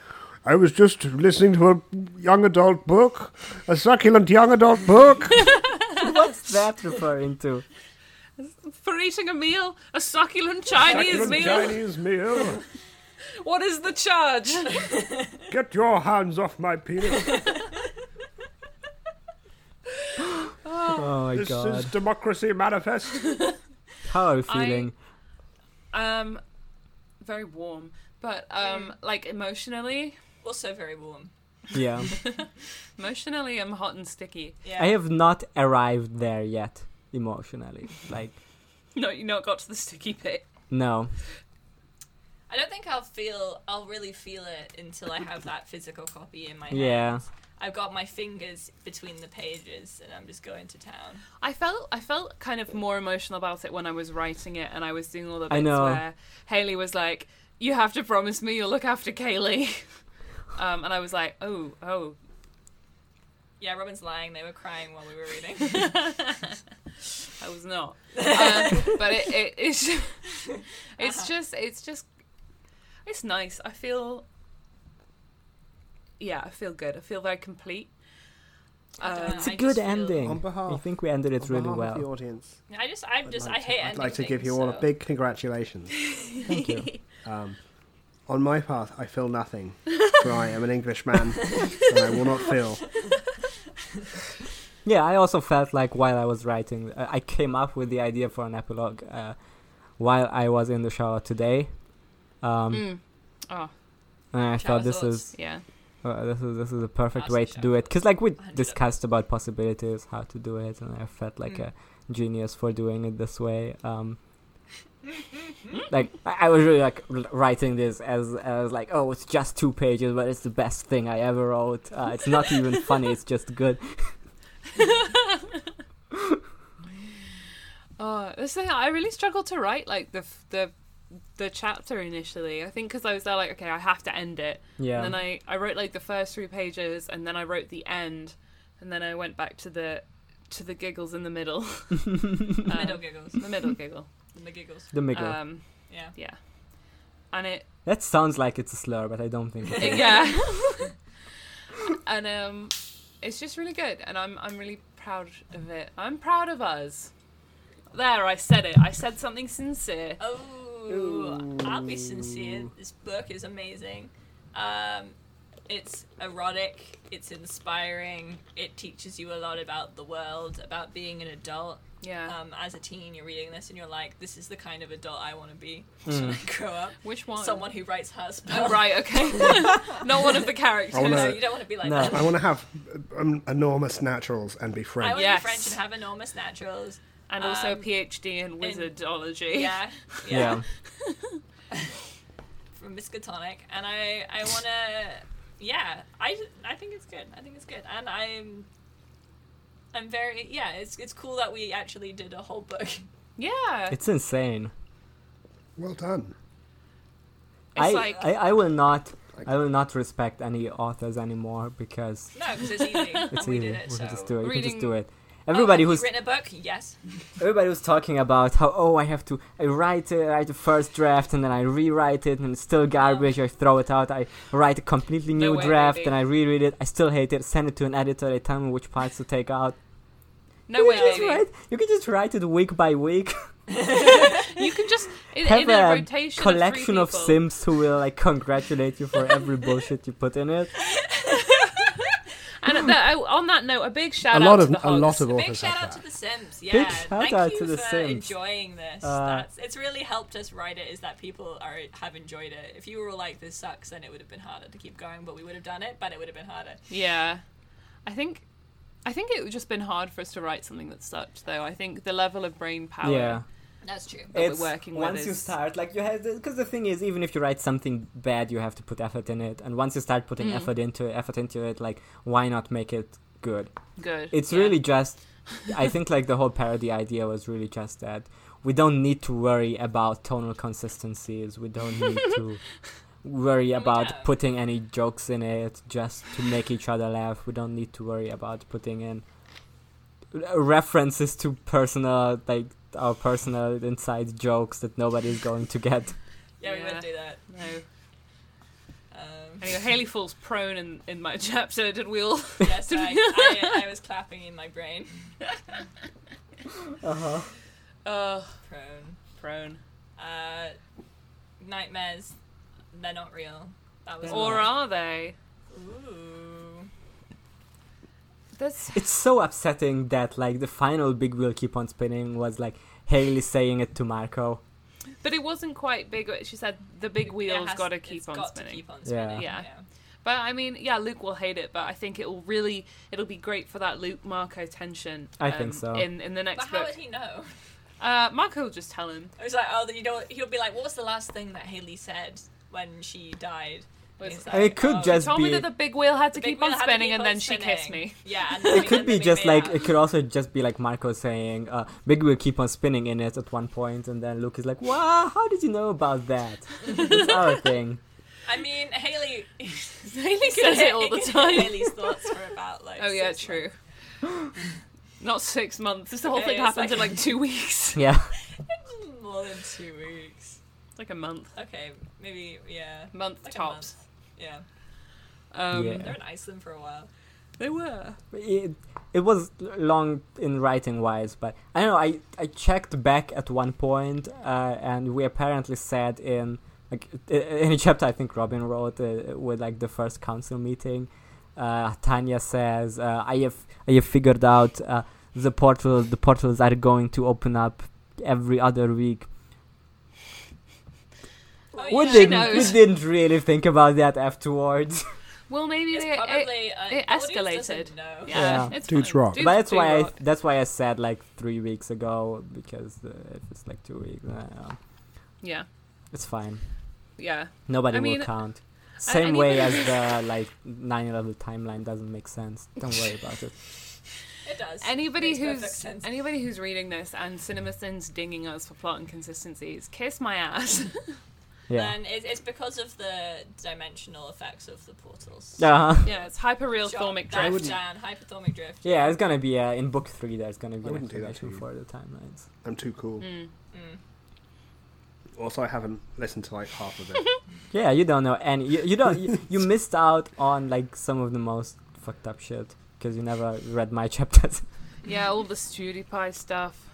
"I was just listening to a young adult book, a succulent young adult book." What's that referring to? For eating a meal, a succulent Chinese succulent meal. Chinese meal. What is the charge? Get your hands off my penis. Oh my This god. is democracy manifest. How are you I- feeling? um, very warm, but um, like emotionally, Also very warm. Yeah. emotionally, I'm hot and sticky. Yeah. I have not arrived there yet emotionally. Like No, you not got to the sticky bit. no. I don't think I'll feel. I'll really feel it until I have that physical copy in my hand. Yeah. I've got my fingers between the pages, and I'm just going to town. I felt I felt kind of more emotional about it when I was writing it and I was doing all the I bits know. where Haley was like, "You have to promise me you'll look after Kaylee," um, and I was like, "Oh, oh." Yeah, Robin's lying. They were crying while we were reading. I was not, um, but it, it it's it's Uh-huh. just it's just it's nice. I feel yeah, I feel good. I feel very complete. I don't know, It's a I good ending. On behalf- I think we ended it On really behalf of the well. audience, I just, I I'd just, like I hate to, I'd like to give things, you all a big congratulations. Thank you. Um, on my path, I feel nothing, for I am an Englishman, and I will not feel. Yeah, I also felt like while I was writing, uh, I came up with the idea for an epilogue uh, while I was in the shower today. Um, Mm. Oh, And I Shower thought this thoughts. is yeah. uh, this is this is a perfect way to do it because like we 100 discussed about possibilities, how to do it, and I felt like Mm. a genius for doing it this way. Um, like I, I was really like writing this as as like oh it's just two pages, but it's the best thing I ever wrote. Uh, it's not even funny; it's just good. Oh, this thing I really struggled to write like the the the chapter initially. I think because I was there like, okay, I have to end it. Yeah. And then I I wrote like the first three pages, and then I wrote the end, and then I went back to the to the giggles in the middle. The Um, middle giggles. The middle giggle. The giggles. the middle. Um, Yeah. yeah. And it that sounds like it's a slur, but I don't think it is. yeah. and um, it's just really good, and I'm I'm really proud of it. I'm proud of us. There, I said it. I said something sincere. Oh, I'll be sincere. This book is amazing. Um, it's erotic. It's inspiring. It teaches you a lot about the world, about being an adult. Yeah. Um, as a teen, you're reading this and you're like, "This is the kind of adult I want to be Mm. when I grow up." Which one? Someone who writes her Oh, right. Okay. Not one of the characters. Oh, No, no. you don't want to be like No. that. I want to have um, enormous naturals and be French. I French. want Yes. to be French and have enormous naturals. And also Um, PhD in wizardology. Yeah, Yeah. yeah. from Miskatonic, and I I want to yeah I I think it's good I think it's good and I'm I'm very yeah it's it's cool that we actually did a whole book Yeah. It's insane. Well done. It's I, like I I will not I will not respect any authors anymore because no because it's easy it's we easy. did it we so can just do it. We can just do it. Everybody oh, have who's you written a book? Yes. everybody was talking about how oh I have to I write uh, it, write the first draft and then I rewrite it and it's still garbage. I throw it out. I write a completely No new way, draft baby. and I reread it. I still hate it. Send it to an editor. They tell me which parts to take out. No you way, can just baby. write. You can just write it week by week. You can just in, Have in a, a rotation collection of, of. Sims who will like congratulate you for every bullshit you put in it. And that, on that note, a big shout a lot out of to the a lot of A big shout have out to. The Sims. Yeah. Big shout Thank out you to The for Sims. enjoying this. Uh, That's, it's really helped us write it. Is that people are have enjoyed it. If you were all like this sucks, then it would have been harder to keep going. But we would have done it. But it would have been harder. Yeah, I think, I think it would just been hard for us to write something that sucked. Though I think the level of brain power. Yeah. That's true. That we're it's working with once you start like you have because the thing is even if you write something bad you have to put effort in it and once you start putting Mm. effort into effort into it like why not make it good Good. it's Yeah. really just i think like the whole parody idea was really just that we don't need to worry about tonal consistencies we don't need to worry about don't. putting any jokes in it just to make each other laugh we don't need to worry about putting in references to personal like our personal inside jokes that nobody's going to get Yeah, we Yeah. wouldn't do that. No. Um, Anyway, Haley falls prone in, in my chapter. Did we all? yes, I, I, I was clapping in my brain. uh-huh Uh, Prone. prone. Uh, nightmares. They're not real. That was. They're Or not. are they? Ooh. That's it's so upsetting that like the final big wheel keep on spinning was like Haley saying it to Marco But it wasn't quite big. She said the big It wheel's has- got to keep on got to spinning. keep on Yeah. spinning. Yeah. yeah. But I mean, yeah, Luke will hate it, but I think it will really, it'll be great for that Luke Marco tension. I think um, so. In in the next. But how book, would he know? uh, Marco will just tell him. I was like, oh, you know, he'll be like, what was the last thing that Haley said when she died? And Was- he's it could oh, just Told be me that the big wheel had to keep on wheel had to spinning, and on then she kissed me. Yeah, it could be just like it. it could also just be like Marco saying uh, big wheel keep on spinning in it at one point and then Luke is like wow how did you know about that it's our thing I mean, Haley. Haley says it all the time. Haley's thoughts for about like. Oh yeah, true. Not six months. This whole Okay, thing it's happens in like- like two weeks. yeah. More than two weeks. like a month, Okay, maybe yeah. month Like a tops. Yeah, Um, Yeah. they're in Iceland for a while. They were. it, it was long in writing wise but I don't know I, I checked back at one point uh, and we apparently said in like in a chapter I think Robin wrote uh, with like the first council meeting uh, Tanya says uh, I have I have figured out uh, the portal the portals are going to open up every other week Oh, we yeah. She didn't we didn't really think about that afterwards Well, maybe It's they. it- uh, it escalated. doesn't know. yeah, Yeah. it's Dudes fine. rock. Dudes but that's why I rock. that's why I said like three weeks ago because uh, if it's like two weeks uh, Yeah, it's fine yeah. Nobody I mean, will count. and Same way as the like 9/11 timeline doesn't make sense. Don't worry about it. It does. Anybody Makes perfect who's sense. anybody who's reading this and CinemaSins dinging us for plot inconsistencies, kiss my ass. Yeah. And it, it's because of the dimensional effects of the portals. Uh-huh. yeah, it's hyperreal thermic thormic that drift. down, hyperthermic drift. Yeah, it's gonna be uh, in book three. There's gonna be I an wouldn't do that explanation to you. for the timelines. I'm too cool. Mm. Mm. Also, I haven't listened to like half of it. Yeah, you don't know any. You, you don't. You, you missed out on like some of the most fucked up shit because you never read my chapters. Yeah, all the StudiePie stuff.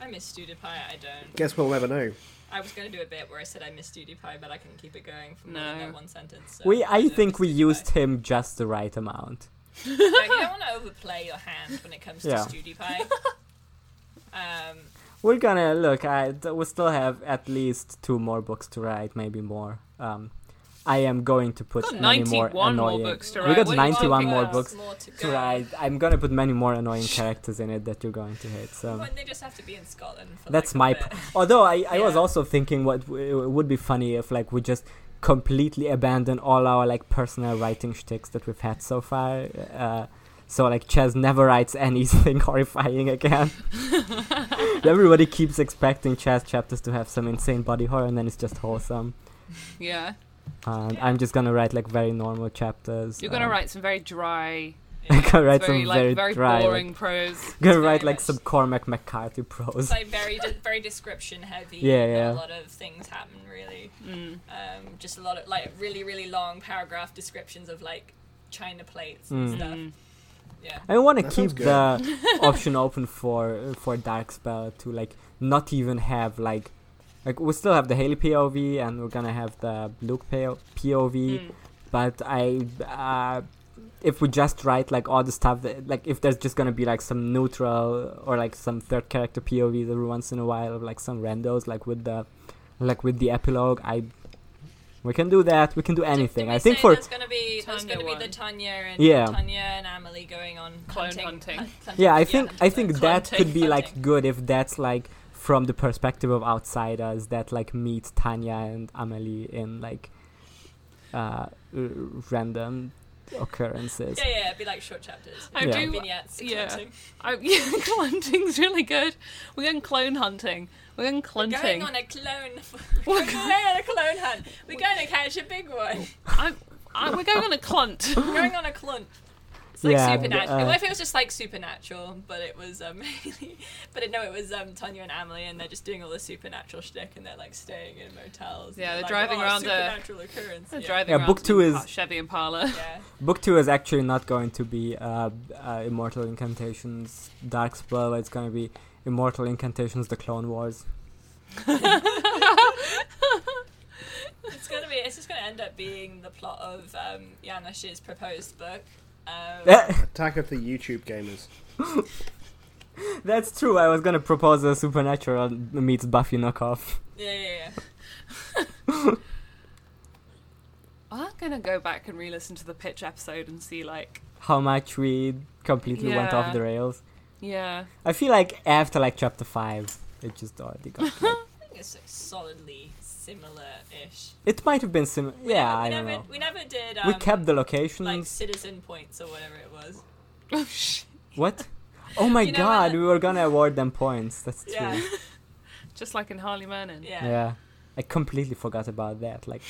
I miss StudiePie, I don't. Guess we'll never know. I was going to do a bit where I said I miss StudiePie, but I can keep it going for more than No. that one sentence. So we, I don't think we StudiePie. used him just the right amount. Like, you don't want to overplay your hand when it comes Yeah. to StudiePie. um, We're gonna look. I we still have at least two more books to write, maybe more. Um, I am going to put Got many more 91 more annoying. books to We got What 91 more books more to, to write. I'm gonna put many more annoying characters in it that you're going to hate. So. Well, they just have to be in Scotland. For That's like, my a. Although I, I was also thinking what w- it would be funny if like we just completely abandon all our like personal writing shticks that we've had so far. Uh, so like Chaz never writes anything horrifying again. Everybody keeps expecting Chaz chapters to have some insane body horror, and then it's just wholesome. Yeah, And I'm just gonna write like very normal chapters. you're gonna um, write some very dry, I gotta write It's very some like very, very dry. boring Like, prose. gotta write like much- some Cormac McCarthy prose. It's like very de- very description heavy. Yeah, yeah. A lot of things happen really. Mm. Um, just a lot of like really really long paragraph descriptions of like china plates Mm. and stuff. Mm. Yeah. I want to keep the option open for for Dark Spell to like not even have like like we still have the Haley POV and we're gonna have the Luke POV, Mm. but I uh, if we just write like all the stuff that like if there's just gonna be like some neutral or like some third character POVs every once in a while of like some randos like with the like with the epilogue I we can do that we can do anything did we I think for there's gonna be there's gonna be the. Tanya and Yeah. Tanya and Amelie going on Clone hunting. hunting. hunt- yeah i hunting- think i think that take could be like good if that's like from the perspective of outsiders that like meet tanya and amelie in like uh r- random occurrences Yeah, yeah, it'd be like short chapters. I Yeah. Do. vignettes. yeah. hunting. I, yeah, hunting's really good. We're going clone hunting. We're going We're clunting. going on a clone. We're going on a clone hunt. We're going to catch a big one. I'm, I, we're going on a clunt. We're going on a clunt. It's like Yeah, supernatural. uh, what if it was just like supernatural, but it was um, but no, it was um, Tanya and Amelie, and they're just doing all the supernatural shtick, and they're like staying in motels. Yeah, and, they're like, driving oh, around a- supernatural occurrence. They're yeah. driving Yeah, around book two is- Pa- Chevy Impala. Yeah. book two is actually not going to be uh, uh immortal incantations dark spell it's going to be immortal incantations the clone wars It's gonna be. It's just gonna end up being the plot of um, Janish's proposed book. Um, Attack of the YouTube gamers. that's true i was going to propose a supernatural meets buffy knockoff yeah, yeah, yeah. I'm gonna go back and re-listen to the pitch episode and see like, how much we completely went off the rails yeah, I feel like after like chapter five, it just already got. I think it's like, solidly similar-ish. it might have been similar. We Yeah, never, I we don't never, know. We never did. Um, we kept the locations. like citizen points or whatever it was. oh shit, what? Oh my You know god, what? we were gonna award them points. That's true. Yeah, just like in Harley Mernon. yeah. Yeah. I completely forgot about that. Like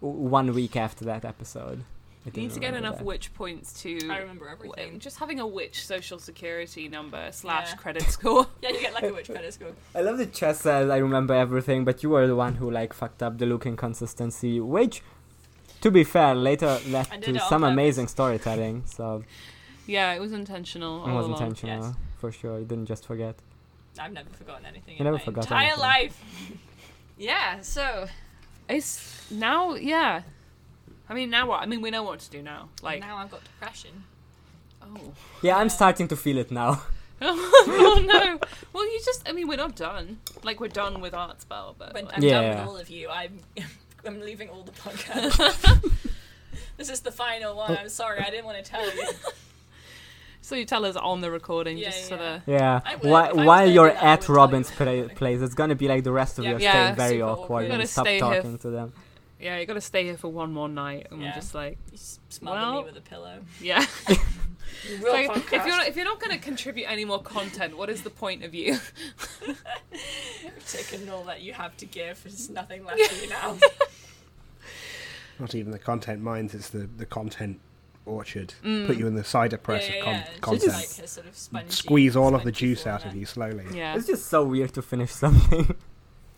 w- one week after that episode. I You need to get enough that. witch points to I remember w- everything. just having a witch social security number slash Yeah. credit score. Yeah, you get like a witch credit score. I love that Chess says I remember everything, but you were the one who like fucked up the look inconsistency, which, to be fair, later led to some purpose. amazing storytelling. So yeah, it was intentional. it all was along. intentional yes. for sure. You didn't just forget. I've never forgotten anything You in never my forgot entire anything. life. yeah. So It's now, yeah. I mean, now what? I mean, we know what to do now. Like, now I've got depression. oh, Yeah, I'm starting to feel it now. oh no. Well, you just, I mean, we're not done. Like, we're done with Dark Spell, but. When like- I'm Yeah. done with all of you, I'm I'm leaving all the podcasts. this is the final one. I'm sorry, I didn't want to tell you. so you tell us on the recording, Yeah, just yeah. sort of. Yeah, while, If I was while you're at would Robin's you. pla- place, it's gonna be like the rest of Yeah, your yeah, stay very awkward awkward. and stop stay here talking to them. Yeah, you got to stay here for one more night, and Yeah. we're just like, You s- smother Well- me with a pillow. yeah. Real Like, if you're if you're not going to contribute any more content, what is the point of you? You've taken all that you have to give. There's nothing left for you now. Not even the content mines, it's the, the content orchard. Mm. Put you in the cider press yeah, of yeah, con- yeah. Content. just like a sort of spongy, Squeeze all of the spongy juice out of you slowly. Yeah. It's just so weird to finish something.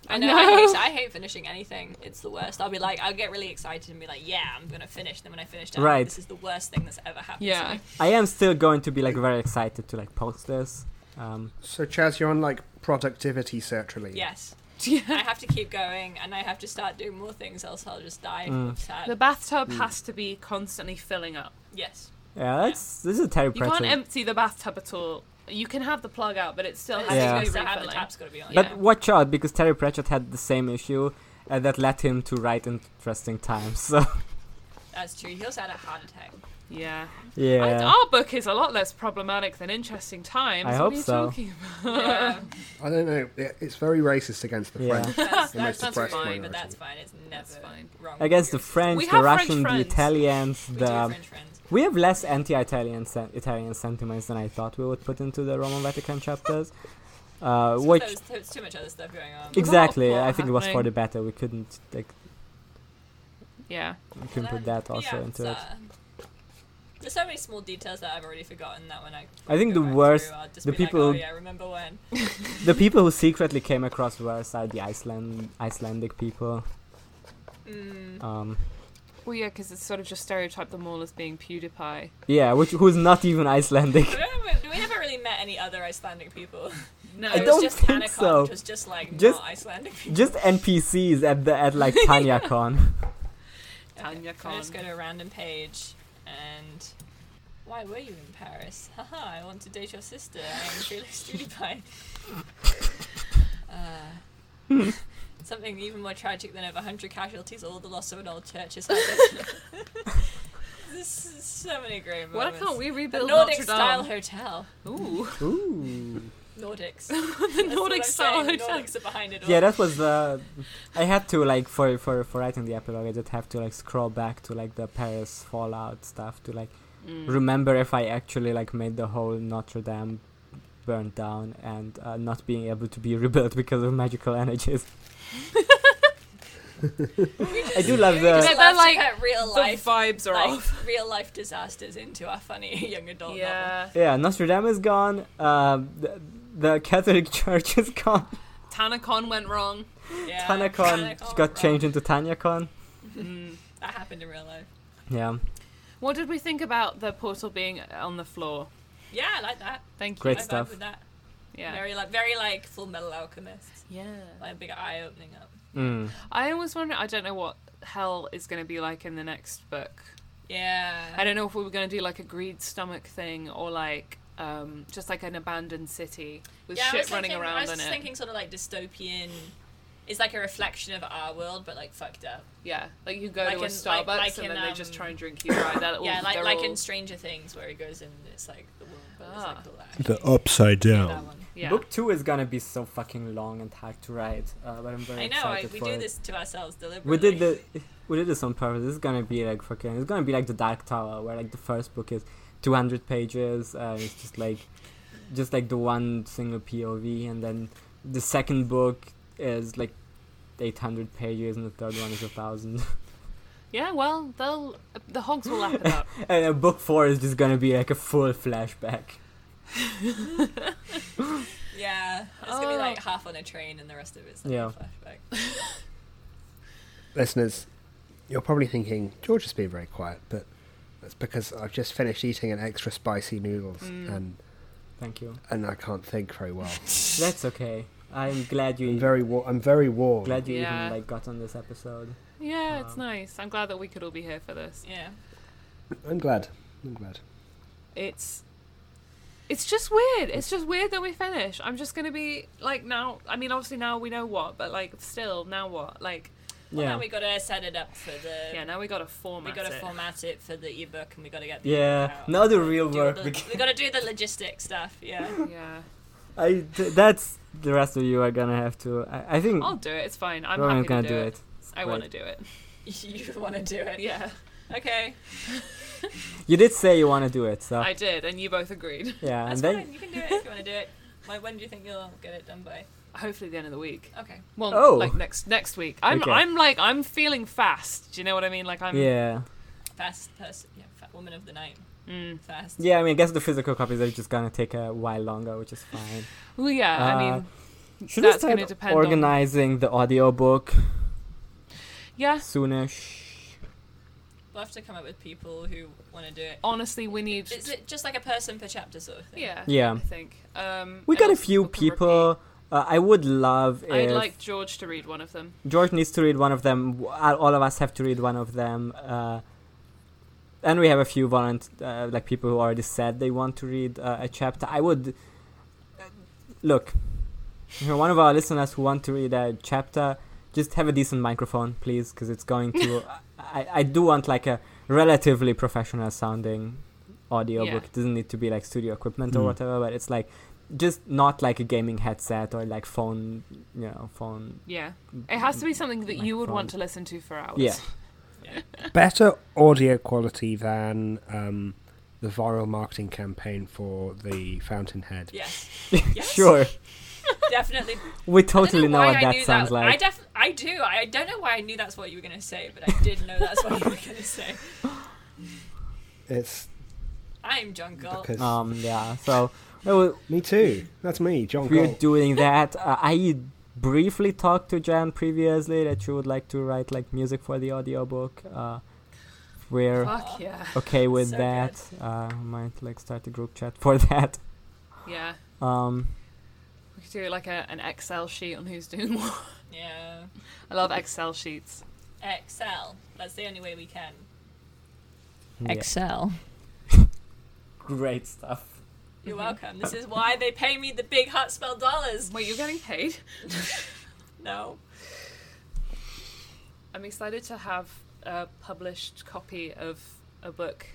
I know. I hate, I hate finishing anything. It's the worst. I'll be like, I'll get really excited and be like, yeah, I'm gonna finish. Then when I finish, I'm Right. this is the worst thing that's ever happened. Yeah. To me. I am still going to be like very excited to like post this. Um, So, Chaz, you're on like productivity sertraline. Yes. I have to keep going, and I have to start doing more things, else I'll just die Mm. of. The bathtub Mm. has to be constantly filling up. yes. yeah, that's this is a Terry You can't empty the bathtub at all. You can have the plug out, but it still has Yeah. to supposed be to have the refilling. tap's to be on. But yeah. watch out because Terry Pratchett had the same issue uh, that led him to write interesting times. So That's true. He also had a heart attack. Yeah. I- yeah, our book is a lot less problematic than Interesting Times. I what hope are you so. talking Yeah. I don't know. it- It's very racist against the Yeah. French. That's, The that's, that's fine, minority. but that's fine. It's never That's fine. wrong. against the French, We the French Russians, the. Italians, We do the French friends. We have less anti-Italian sen- Italian sentiments than I thought we would put into the Roman Vatican chapters. Uh, which there was, there was too much other stuff going on. Exactly, I think it was for the better. We couldn't like Yeah. we couldn't put that also yeah, into it's, it. There's so many small details that I've already forgotten that when I. I think the worst- through, the people- Like, oh yeah, remember when? the people who secretly came across worse are the Iceland Icelandic people. Mm. Um, Well, yeah, because it's sort of just stereotyped them all as being PewDiePie. yeah, which who's not even Icelandic. We, don't- we never really met any other Icelandic people. No, I it was don't just think TanaCon, so. which was just like Just- not Icelandic people. Just NPCs at the at like TanyaCon. Tanya Okay, I just Khan. go to a random page and. Why were you in Paris? Haha, I want to date your sister. I am Felix PewDiePie. uh, something even more tragic than over 100 casualties, all the loss of an old church is happening. This is so many great moments. Why can't we The rebuild Nordic Notre style Dame? hotel. Ooh, Ooh. Nordics. the Nordic style hotel. Nordics are behind it all. Yeah, that was the. I had to like for for for writing the epilogue. I just have to like scroll back to like the Paris Fallout stuff to like Mm. remember if I actually like made the whole Notre Dame burn down and uh, not being able to be rebuilt because of magical energies. I do love We the. just They're like, get real The life, vibes are like, off. real life disasters into our funny young adult novel. Yeah. Yeah, Notre Dame is gone. Um, the, the Catholic Church is gone. TanaCon went wrong. Yeah, TanaCon TanaCon got wrong. changed into TanyaCon. Mm. That happened in real life. Yeah, What did we think about the portal being on the floor? Yeah, I like that. Thank you. Great I vibe stuff. With that. Yeah. Very like very like Full Metal Alchemist. yeah. Like a big eye opening up. mm. I always wonder. I don't know what hell is going to be like in the next book. Yeah. I don't know if we were going to do like a greed stomach thing or like um, just like an abandoned city with yeah, shit was running thinking, around I was in just it. thinking sort of like dystopian. It's like a reflection of our world, but like fucked up. Yeah, like you go Like to a Starbucks like- like and in, then they just um, try and drink you dry. That yeah, like like all- in Stranger Things, where he goes in, and it's like the world, but it's Ah. like all that. The upside that down. Yeah. Book two is gonna be so fucking long and hard to write, uh, but I'm very I know. I, we do it. this to ourselves deliberately. We did the we did this on purpose. This is gonna be like fucking. It's gonna be like the Dark Tower, where like the first book is 200 pages. Uh, it's just like, just like the one single POV, and then the second book is like 800 pages, and the third one is a thousand. Yeah, well, they'll the hogs will lap it up. and uh, book four is just gonna be like a full flashback. Yeah, it's gonna be Oh. like half on a train, and the rest of it's like Yeah. a flashback. Listeners, you're probably thinking, George has been very quiet, but that's because I've just finished eating an extra spicy noodles Mm. and, Thank you. and I can't think very well. That's okay. I'm glad you. I'm very wa- I'm very warm. glad you Yeah. even like got on this episode. Yeah, it's Um, nice. I'm glad that we could all be here for this. Yeah. I'm glad. I'm glad. It's it's just weird. It's just weird that we finish. I'm just gonna be like now. I mean, obviously now we know what, but like still now what? Like Well, yeah. now we gotta set it up for the. yeah, now we got to format we format gotta it. format it for the ebook, and we gotta get the Yeah, out. now the real do all work the- begins. we gotta do the logistic stuff. Yeah. Yeah, I th- that's the rest of you are gonna have to. I, I think I'll do it. It's fine. I'm Rowan's happy to gonna do, do it. it. I want to do it. you want to do it? Yeah, Okay. You did say you want to do it, so I did, and you both agreed. yeah. That's and then fine. You can do it if you want to do it. When, when do you think you'll get it done by? Hopefully, the end of the week. Okay. Well, Oh. like next next week. I'm Okay. I'm like I'm feeling fast. Do you know what I mean? Like I'm. yeah, Fast person. Yeah. Fat woman of the night. Mm. Fast. yeah. I mean, I guess the physical copies are just gonna take a while longer, which is fine. Well, yeah. I Uh, mean, Should that's we start gonna depend on. organizing the audiobook Yeah. soonish? We'll have to come up with people who want to do it. Honestly, we need. Is it just like a person per chapter sort of thing? Yeah. Yeah. I think. Um, We got a few people. Uh, I would love repeat. I'd like George to read one of them. George needs to read one of them. All of us have to read one of them. Uh, and we have a few volunteer, uh, like people who already said they want to read uh, a chapter. I would uh, look. If you're one of our listeners who want to read a chapter, just have a decent microphone, please, because it's going to. I, I do want like a relatively professional sounding audiobook. Yeah. It doesn't need to be like studio equipment or Mm. whatever, but it's like just not like a gaming headset or like phone, you know, phone Yeah. It has to be something that you would Microphone. want to listen to for hours. Yeah. Better audio quality than um, the viral marketing campaign for the Fountainhead. Yes. Yes. sure. Definitely. We totally know why what I that knew sounds I like. def- I do. I don't know why I knew that's what you were gonna say, but I did know that's what you were gonna say. It's I'm John Galt. Because Um, yeah. So well, me too. That's me, John we're doing that. Uh, I briefly talked to Jan previously that she would like to write like music for the audiobook. Uh, we're Fuck yeah. okay with So that. Uh, might like start a group chat for that. Yeah. Um, We could do like a, an Excel sheet on who's doing what. Yeah. I love Excel sheets. Excel. That's the only way we can. yeah. Excel. Great stuff. You're welcome. This is why they pay me the big hot spell dollars. Wait, you're getting paid? No. I'm excited to have a published copy of a book.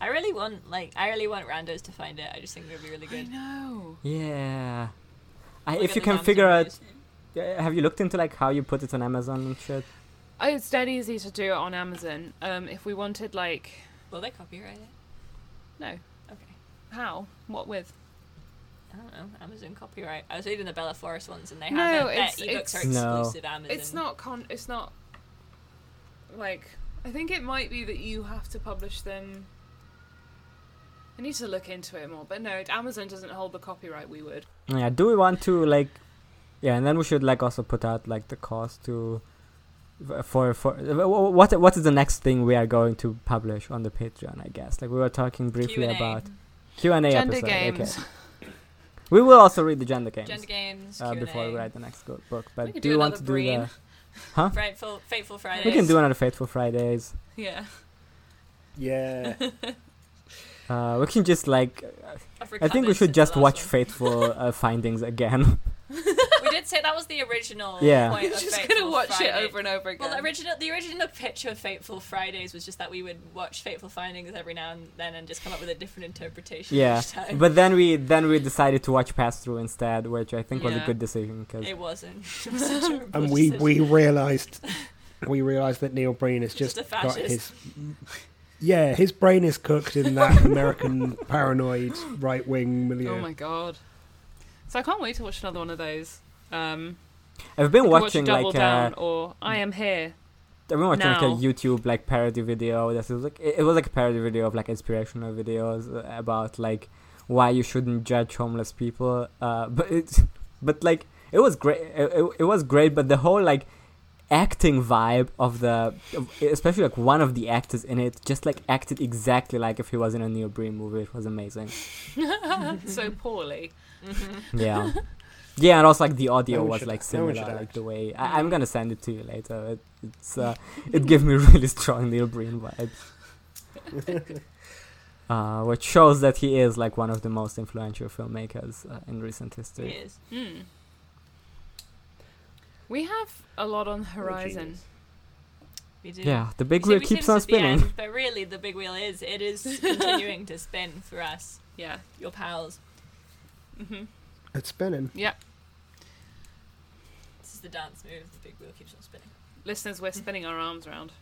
I really want like I really want randos to find it. I just think it would be really good. I good. know. Yeah. I, if you can figure out, have you looked into like how you put it on Amazon and shit? Oh, it's dead easy to do it on Amazon. Um, if we wanted like, Will they copyright it? no, Okay. how? What with? I don't know. Amazon copyright. I was reading the Bella Forrest ones, and they No, have it. Their it's- ebooks are it's- No. exclusive Amazon. It's not con. It's not like I think it might be that you have to publish them. I need to look into it more, but no, Amazon doesn't hold the copyright. We would. Yeah. Do we want to like? Yeah, and then we should like also put out like the cost to for for what what is the next thing we are going to publish on the Patreon? I guess like we were talking briefly Q&A. about Q and A Gender episode. games. Okay. We will also read the gender games, Gender games. uh, Q&A. before we write the next go- book. We But do do you want to another do the? Breen. Huh? Fateful, Fateful Fridays. We can do another Fateful Fridays. Yeah. Yeah. Uh, we can just like I've I think we should just watch one. Fateful uh, Findings again. we did say that was the original Yeah. point We're of just Fateful gonna watch Friday. it over and over again. Well, the original the original pitch of Fateful Fridays was just that we would watch Fateful Findings every now and then and just come up with a different interpretation yeah, each time. but then we then we decided to watch Pass Thru instead, which I think was a good decision because it wasn't. It was and we decision. we realised we realised that Neil Breen has Just just a got his yeah his brain is cooked in that American paranoid right wing milieu. Oh my god. So I can't wait to watch another one of those. Um, I've been watching watch Double like Down a, or I Am Here. I've been watching like a. YouTube like parody video that was like it, it was like a parody video of like inspirational videos uh, about like why you shouldn't judge homeless people. Uh, but it's but like it was great. It, it, it was great, but the whole like acting vibe of the especially like one of the actors in it just like acted exactly like if he was in a Neil Breen movie. It was amazing. so poorly. Yeah. Yeah, and also like the audio No was should- like similar, should like the way I, I'm gonna send it to you later. It, it's uh, it gave me really strong Neil Breen vibes, uh, which shows that he is like one of the most influential filmmakers uh, in recent It history. is. Hmm. We have a lot on the horizon. genius. We do. Yeah, the big We wheel keeps on spinning. end, but really, the big wheel is it is continuing to spin for us, yeah. your pals. Mm-hmm. It's spinning. Yeah. This is the dance move. The big wheel keeps on spinning. Listeners, we're spinning our arms around.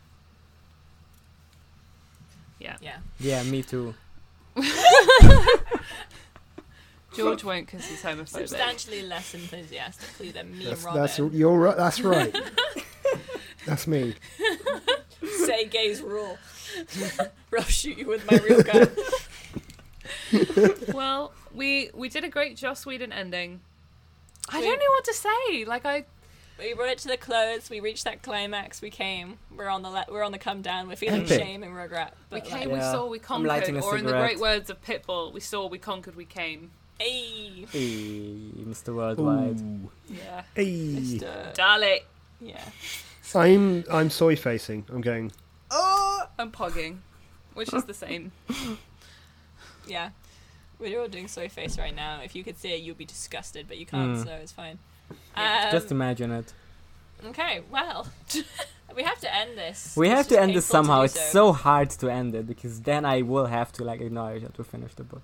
Yeah. Yeah. Yeah, me too. George won't because he's homophobic. Substantially less enthusiastically than me That's, and that's you're right. That's right. that's me. Say gays rule. I'll shoot you with my real gun. well, we we did a great Joss Whedon ending. I We- don't know what to say. Like I We brought it to the close. We reached that climax. We came. We're on the le- we're on the come down. We're feeling Epic. shame and regret. we came, like, we saw, we conquered. Or in the great words of Pitbull, we saw, we conquered, we came. Hey, Hey, Mr. Worldwide. Ooh. Yeah. Hey. Mr. Dale. Yeah. I'm I'm soy facing. I'm going. Oh, I'm pogging, which is the same. Yeah. We're all doing soy face right now. If you could see it, you'd be disgusted, but you can't, Mm. so it's fine. Yeah. Um, Just imagine it. okay, well, we have to end this. We It's have to end this painful to somehow. It's so hard to end it because then I will have to like acknowledge that we finished the book.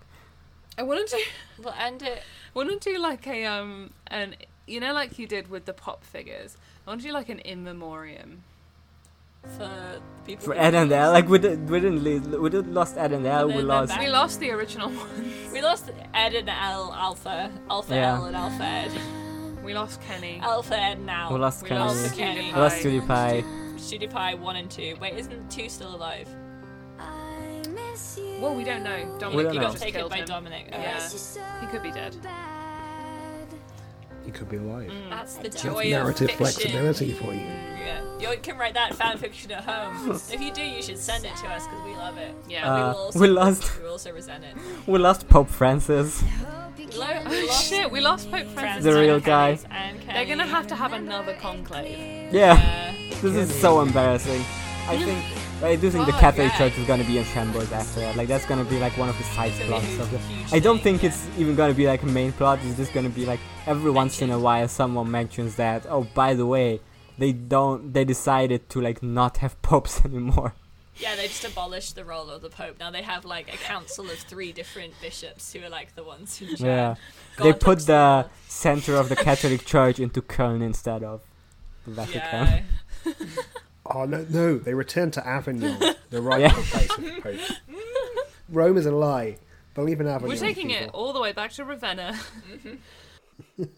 I want to do, We'll end it. I want to do like a um, an you know, like you did with the pop figures. I want to do like an in memoriam. for people For Ed and L, like we didn't we didn't lose we did lost Ed and L. And We lost. We lost the original one. We lost Ed and L, Alpha, Alpha Yeah. L and Alpha Ed. We lost Kenny. Alpha Ed now. We lost We Kenny. lost Kenny. We lost Pie. Cutie Pie. Cutie Pie 1 and 2. Wait, isn't 2 still alive? Well, we don't know. Dominic, don't you know. got just taken killed by him. Dominic. Yeah. Yeah. He could be dead. He could be alive. That's the That's joy narrative of fiction. flexibility for you. Yeah. You can write that fan fiction at home. if you do, you should send it to us because we love it. Yeah. And we Uh, will also, we lost- We also resent it. We lost Pope Francis. Lo- Oh shit, we lost Pope Francis. Francis The real guy. They're gonna have to have another conclave. Yeah, Yeah. this is so embarrassing. I think I do think the Oh, Catholic. Church is gonna be in shambles after that. Like that's gonna be like one of the side plots of the. I don't think it's even gonna be like a main plot. It's just gonna be like every once in a while someone mentions that. Oh, by the way, they don't. They decided to like not have popes anymore. Yeah, they just abolished the role of the Pope. Now they have like a council of three different bishops who are like the ones who. Yeah, God they put the center of the Catholic Church into Köln instead of the. Vatican. Yeah. Oh no, no! They returned to Avignon, the Yeah. rightful place of the Pope. Rome is a lie. Believe in Avignon. We're taking it all the way back to Ravenna.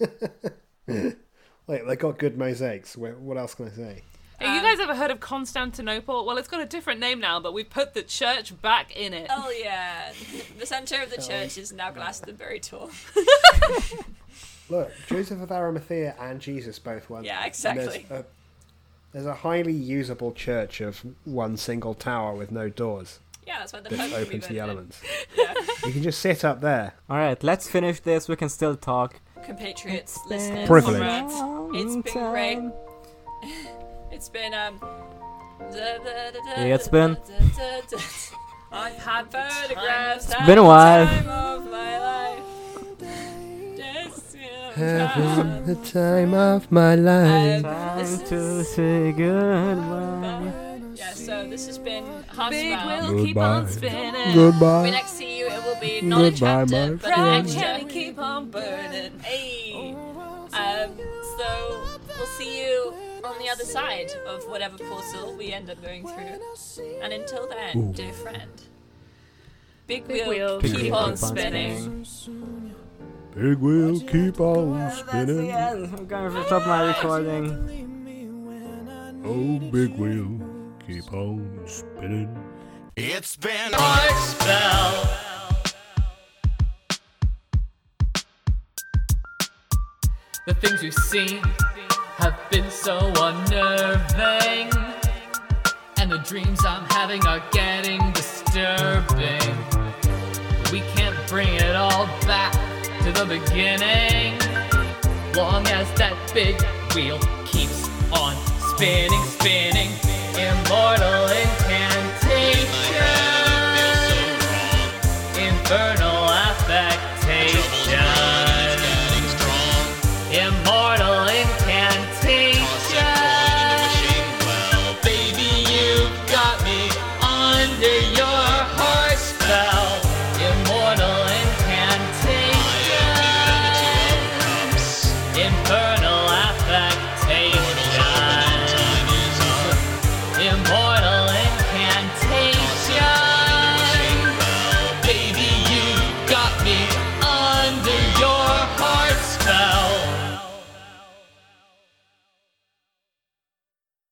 Wait, they got good mosaics. What else can I say? Have you Um, guys ever heard of Constantinople? Well, it's got a different name now, but we've put the church back in it. Oh yeah, the center of the church is now Glastonbury Tor. Look, Joseph of Arimathea and Jesus both won. Yeah, exactly. A, there's a highly usable church of one single tower with no doors Yeah, that's why the that's Pope can open to the elements. Yeah. You can just sit up there. All right, let's finish this. We can still talk. Compatriots, listeners, Privilege. comrades, it's been great. It's been um. It's been- I've had photographs. It's been a while. Having the time of my life. Um, Time to say goodbye. Yeah, so this has been Big Heartspell. will keep on spinning. Goodbye. we next see you, it will be not a chapter, my but Bright an friend. cherry extra. keep on burning. Hey. Um, so we'll see you on the other side of whatever portal we end up going through. And until then, Ooh. dear friend, big, Big wheel, wheel, keep, keep on on spinning. Big wheel keep on That's the spinning. end. I'm going to stop my recording. Oh, big wheel keep on spinning. It's been Heartspell. The things we've seen have been so unnerving, and the dreams I'm having are getting disturbing. We can't bring it all back to the beginning, long as that big wheel keeps on spinning, spinning. Immortal incantation infernal